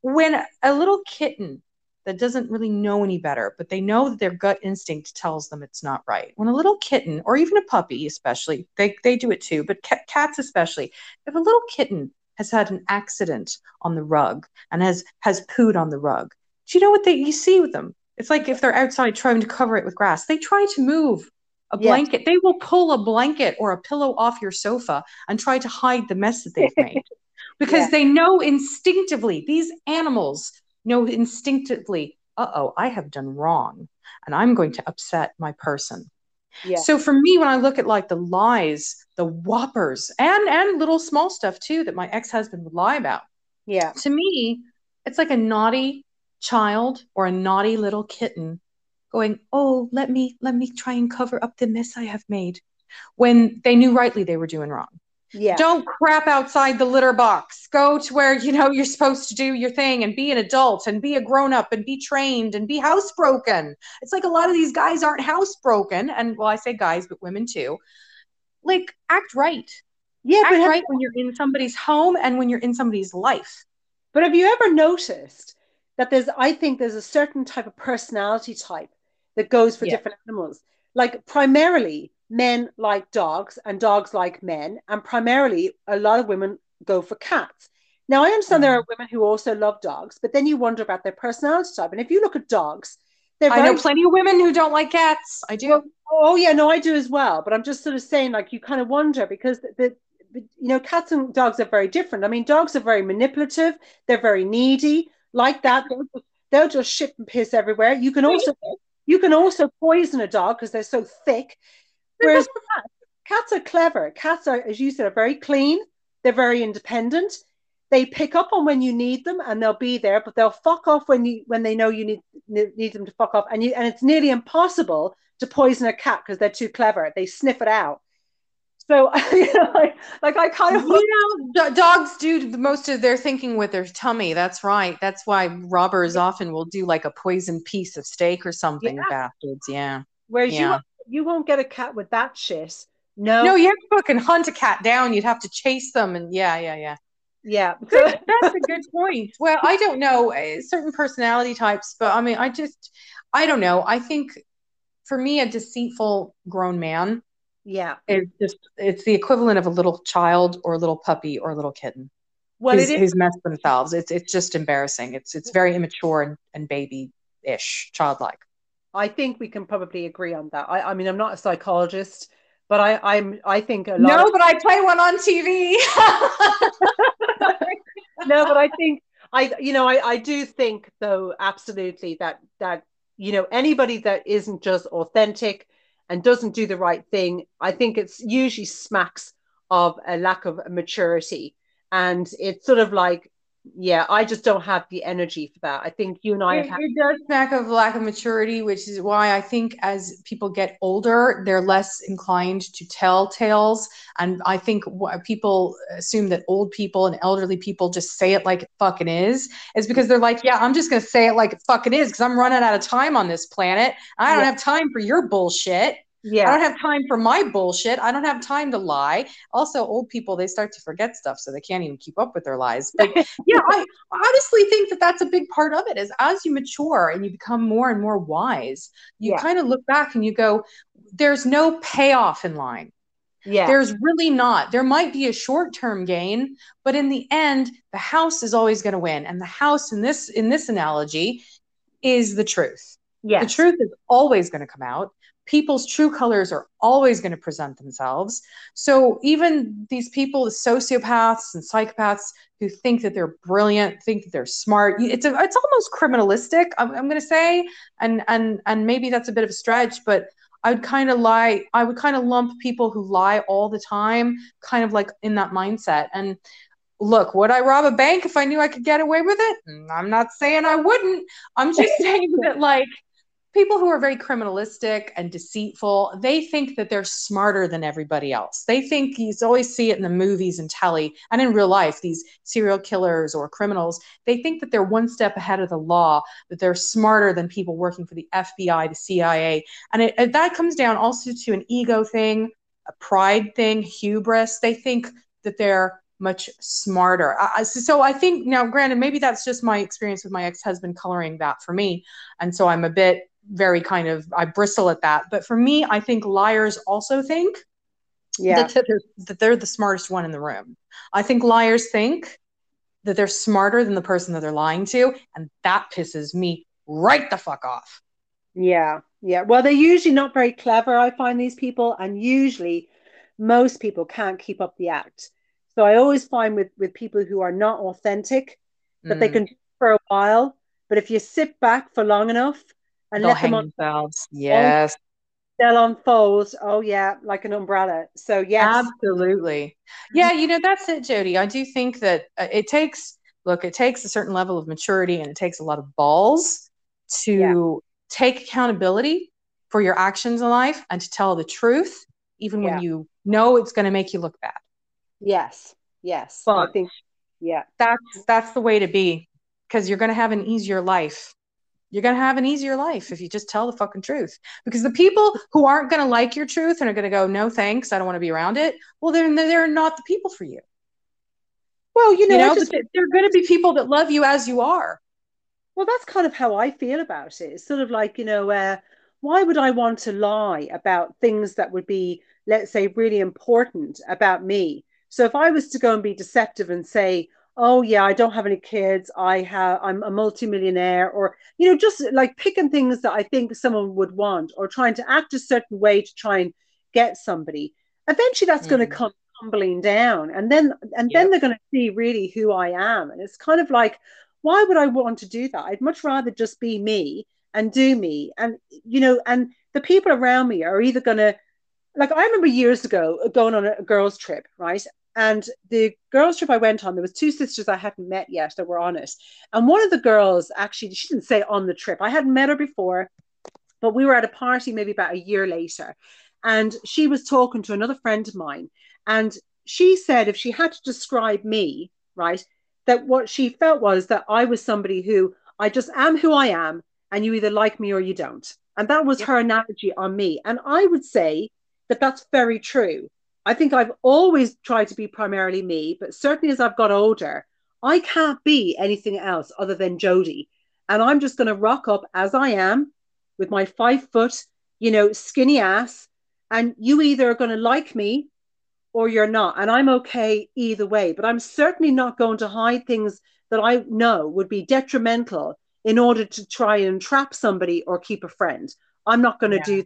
When a little kitten that doesn't really know any better, but they know that their gut instinct tells them it's not right. When a little kitten, or even a puppy, especially, they, they do it too, but cats especially, if a little kitten has had an accident on the rug and has has pooed on the rug. Do you know what they you see with them? It's like if they're outside trying to cover it with grass, they try to move a blanket. Yes. They will pull a blanket or a pillow off your sofa and try to hide the mess that they've made *laughs* because yeah. they know instinctively, these animals know instinctively, uh oh, I have done wrong and I'm going to upset my person. Yeah. So for me, when I look at like the lies, the whoppers, and and little small stuff too that my ex husband would lie about. Yeah. To me, it's like a naughty child or a naughty little kitten going, "Oh, let me let me try and cover up the mess I have made," when they knew rightly they were doing wrong. Yeah. Don't crap outside the litter box. Go to where you know you're supposed to do your thing and be an adult and be a grown up and be trained and be housebroken. It's like a lot of these guys aren't housebroken, and well, I say guys, but women too. Like act right. Yeah, act but right when you're in somebody's home and when you're in somebody's life. But have you ever noticed that there's? I think there's a certain type of personality type that goes for yeah. different animals. Like primarily, men like dogs and dogs like men, and primarily a lot of women go for cats. Now, I understand mm. there are women who also love dogs, but then you wonder about their personality type. And if you look at dogs, I very... know plenty of women who don't like cats. I do. Well, oh yeah, no, I do as well. But I'm just sort of saying, like, you kind of wonder because the, the, you know, cats and dogs are very different. I mean, dogs are very manipulative. They're very needy. Like that, they'll they'll just shit and piss everywhere. You can also You can also poison a dog because they're so thick. Whereas cats, *laughs* cats are clever. Cats are, as you said, are very clean. They're very independent. They pick up on when you need them and they'll be there, but they'll fuck off when you when they know you need need them to fuck off. And you and it's nearly impossible to poison a cat because they're too clever. They sniff it out. So *laughs* you know, like, like I kind of you know dogs do most of their thinking with their tummy. That's right. That's why robbers often will do like a poison piece of steak or something. Yeah. Bastards. Yeah. Whereas yeah. You won't get a cat with that shit. No. No, you have to fucking hunt a cat down. You'd have to chase them, and yeah, yeah, yeah. Yeah, *laughs* that's a good point. Well, I don't know uh, certain personality types, but I mean, I just, I don't know. I think for me, a deceitful grown man yeah. It's just it's the equivalent of a little child or a little puppy or a little kitten. Well, who's, who's messed themselves. It's it's just embarrassing. It's it's very immature and, and baby-ish, childlike. I think we can probably agree on that. I, I mean, I'm not a psychologist, but I, I'm I think a lot. No, of- but I play one on TV. *laughs* no, but I think I you know I, I do think though absolutely that that you know anybody that isn't just authentic and doesn't do the right thing, I think it's usually smacks of a lack of maturity. And it's sort of like, yeah, I just don't have the energy for that. I think you and I it, have. It does smack of lack of maturity, which is why I think as people get older, they're less inclined to tell tales. And I think what people assume that old people and elderly people just say it like it fucking is, is because they're like, yeah, I'm just going to say it like it fucking is because I'm running out of time on this planet. I don't yeah. have time for your bullshit. Yeah. I don't have time for my bullshit. I don't have time to lie. Also, old people, they start to forget stuff, so they can't even keep up with their lies. But *laughs* yeah, I honestly think that that's a big part of it is as you mature and you become more and more wise, you yeah. kind of look back and you go, there's no payoff in lying. Yeah. There's really not. There might be a short-term gain, but in the end, the house is always going to win. And the house in this in this analogy is the truth. Yeah. The truth is always going to come out people's true colors are always going to present themselves. So even these people, the sociopaths and psychopaths who think that they're brilliant, think that they're smart, it's a, it's almost criminalistic. I'm, I'm going to say, and and and maybe that's a bit of a stretch, but I would kind of lie. I would kind of lump people who lie all the time, kind of like in that mindset. And look, would I rob a bank if I knew I could get away with it? Mm, I'm not saying I wouldn't. I'm just *laughs* saying that like people who are very criminalistic and deceitful, they think that they're smarter than everybody else. They think you always see it in the movies and telly and in real life, these serial killers or criminals, they think that they're one step ahead of the law, that they're smarter than people working for the FBI, the CIA. And it, it, that comes down also to an ego thing, a pride thing, hubris. They think that they're much smarter. So I think now, granted, maybe that's just my experience with my ex-husband coloring that for me, and so I'm a bit very kind of I bristle at that. But for me, I think liars also think yeah. that, they're, that they're the smartest one in the room. I think liars think that they're smarter than the person that they're lying to, and that pisses me right the fuck off. Yeah, yeah. Well, they're usually not very clever. I find these people, and usually most people can't keep up the act. So I always find with with people who are not authentic that mm. they can for a while, but if you sit back for long enough, and They'll let them on themselves. Yes. They'll unfold. Oh yeah, like an umbrella. So yes, absolutely. Yeah, you know that's it, Jody. I do think that uh, it takes look, it takes a certain level of maturity and it takes a lot of balls to yeah. take accountability for your actions in life and to tell the truth, even yeah. when you know it's going to make you look bad. Yes, yes. But I think, yeah, that's that's the way to be because you're going to have an easier life you're going to have an easier life if you just tell the fucking truth. Because the people who aren't going to like your truth and are going to go, no thanks, I don't want to be around it, well, then they're, they're not the people for you. Well, you know, you know just, they're going to be people that love you as you are. Well, that's kind of how I feel about it. It's sort of like, you know, uh, why would I want to lie about things that would be, let's say, really important about me? So if I was to go and be deceptive and say, oh yeah i don't have any kids i have i'm a multimillionaire or you know just like picking things that i think someone would want or trying to act a certain way to try and get somebody eventually that's mm. going to come tumbling down and then and yep. then they're going to see really who i am and it's kind of like why would i want to do that i'd much rather just be me and do me. And, you know, and the people around me are either going to, like, I remember years ago going on a girls' trip, right? And the girls' trip I went on, there was two sisters I hadn't met yet that were on it. And one of the girls actually, she didn't say on the trip. I hadn't met her before, but we were at a party maybe about a year later. And she was talking to another friend of mine. And she said if she had to describe me, right, that what she felt was that I was somebody who I just am who I am, and you either like me or you don't. And that was yep. her analogy on me. And I would say that that's very true. I think I've always tried to be primarily me, but certainly as I've got older, I can't be anything else other than Jodie. And I'm just going to rock up as I am with my five foot, you know, skinny ass. And you either are going to like me or you're not. And I'm okay either way. But I'm certainly not going to hide things that I know would be detrimental in order to try and trap somebody or keep a friend. I'm not going to yeah. do,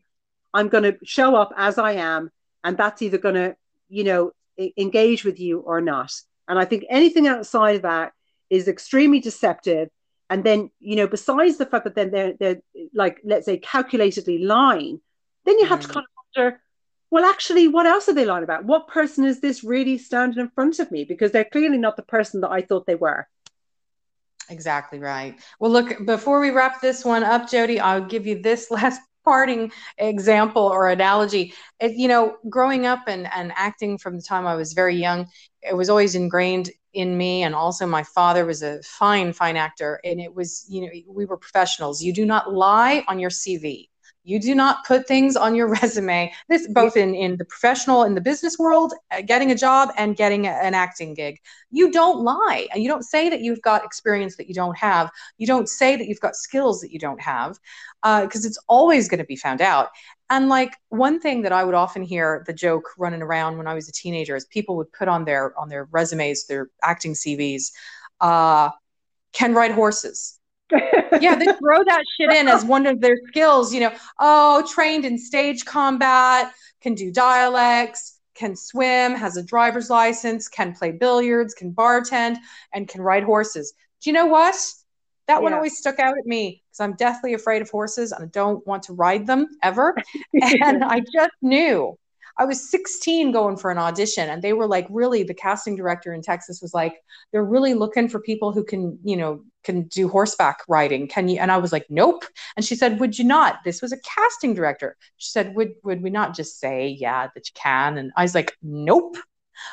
I'm going to show up as I am. And that's either going to, you know, engage with you or not. And I think anything outside of that is extremely deceptive. And then, you know, besides the fact that then they're, they're like, let's say, calculatedly lying, then you have mm. to kind of wonder, well, actually, what else are they lying about? What person is this really standing in front of me? Because they're clearly not the person that I thought they were. Exactly right. Well, look, before we wrap this one up, jody I'll give you this *laughs* last parting example or analogy. It, you know, growing up and, and acting from the time I was very young, it was always ingrained in me. And also, my father was a fine, fine actor. And it was, you know, we were professionals. You do not lie on your CV you do not put things on your *laughs* resume. This both in in the professional in the business world uh, getting a job and getting a, an acting gig. You don't lie. And you don't say that you've got experience that you don't have. You don't say that you've got skills that you don't have because uh, it's always going to be found out. And like one thing that i would often hear the joke running around when i was a teenager is people would put on their on their resumes their acting cvs uh, can ride horses yeah, they throw that shit in as one of their skills. You know, oh, trained in stage combat, can do dialects, can swim, has a driver's license, can play billiards, can bartend, and can ride horses. Do you know what? That yeah. one always stuck out at me because I'm deathly afraid of horses and I don't want to ride them ever. *laughs* and I just knew I was 16 going for an audition, and they were like, really, the casting director in Texas was like, they're really looking for people who can, you know, can do horseback riding. Can you? And I was like, nope. And she said, would you not? This was a casting director. She said, would would we not just say, yeah, that you can? And I was like, nope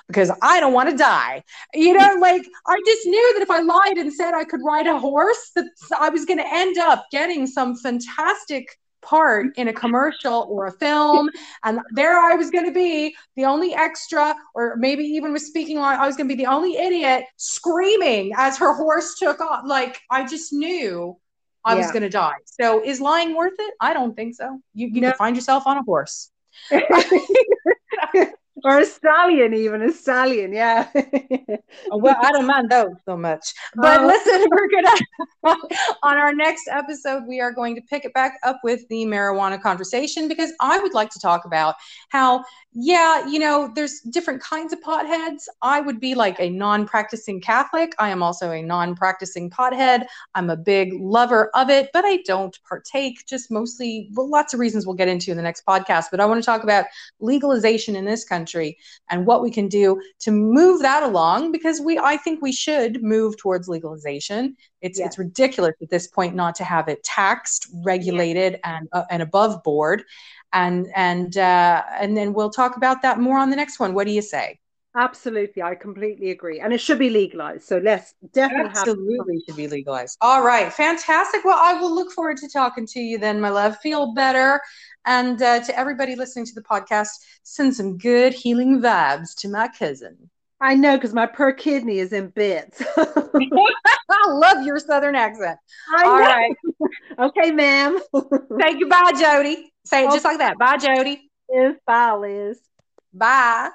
because I don't want to die. You know, *laughs* like I just knew that if I lied and said I could ride a horse, that I was going to end up getting some fantastic part in a commercial or a film. And there I was going to be the only extra, or maybe even with speaking line, I was going to be the only idiot screaming as her horse took off. Like I just knew I yeah. was going to die. So is lying worth it? I don't think so. You, you no. can find yourself on a horse. *laughs* or a stallion, even a stallion. Yeah. *laughs* oh, well, I don't mind those so much. But oh. listen, *laughs* we're gonna *laughs* on our next episode, we are going to pick it back up with the marijuana conversation because I would like to talk about how yeah, you know, there's different kinds of potheads. I would be like a non practicing Catholic. I am also a non practicing pothead. I'm a big lover of it, but I don't partake, just mostly, well, lots of reasons we'll get into in the next podcast. But I want to talk about legalization in this country and what we can do to move that along because we, I think we should move towards legalization. It's, it's ridiculous at this point not to have it taxed, regulated, yeah. and, uh, and above board and and uh, and then we'll talk about that more on the next one. What do you say? Absolutely, I completely agree, and it should be legalized. So let's definitely absolutely have- should be legalized. All right, fantastic. Well, I will look forward to talking to you then, my love. Feel better, and uh, to everybody listening to the podcast, send some good healing vibes to my cousin. I know because my per kidney is in bits. *laughs* *laughs* I love your southern accent. All right. *laughs* okay, ma'am. Say goodbye, Jody. Say it just like that. Bye, Jody. Liz. Bye, Liz. Bye.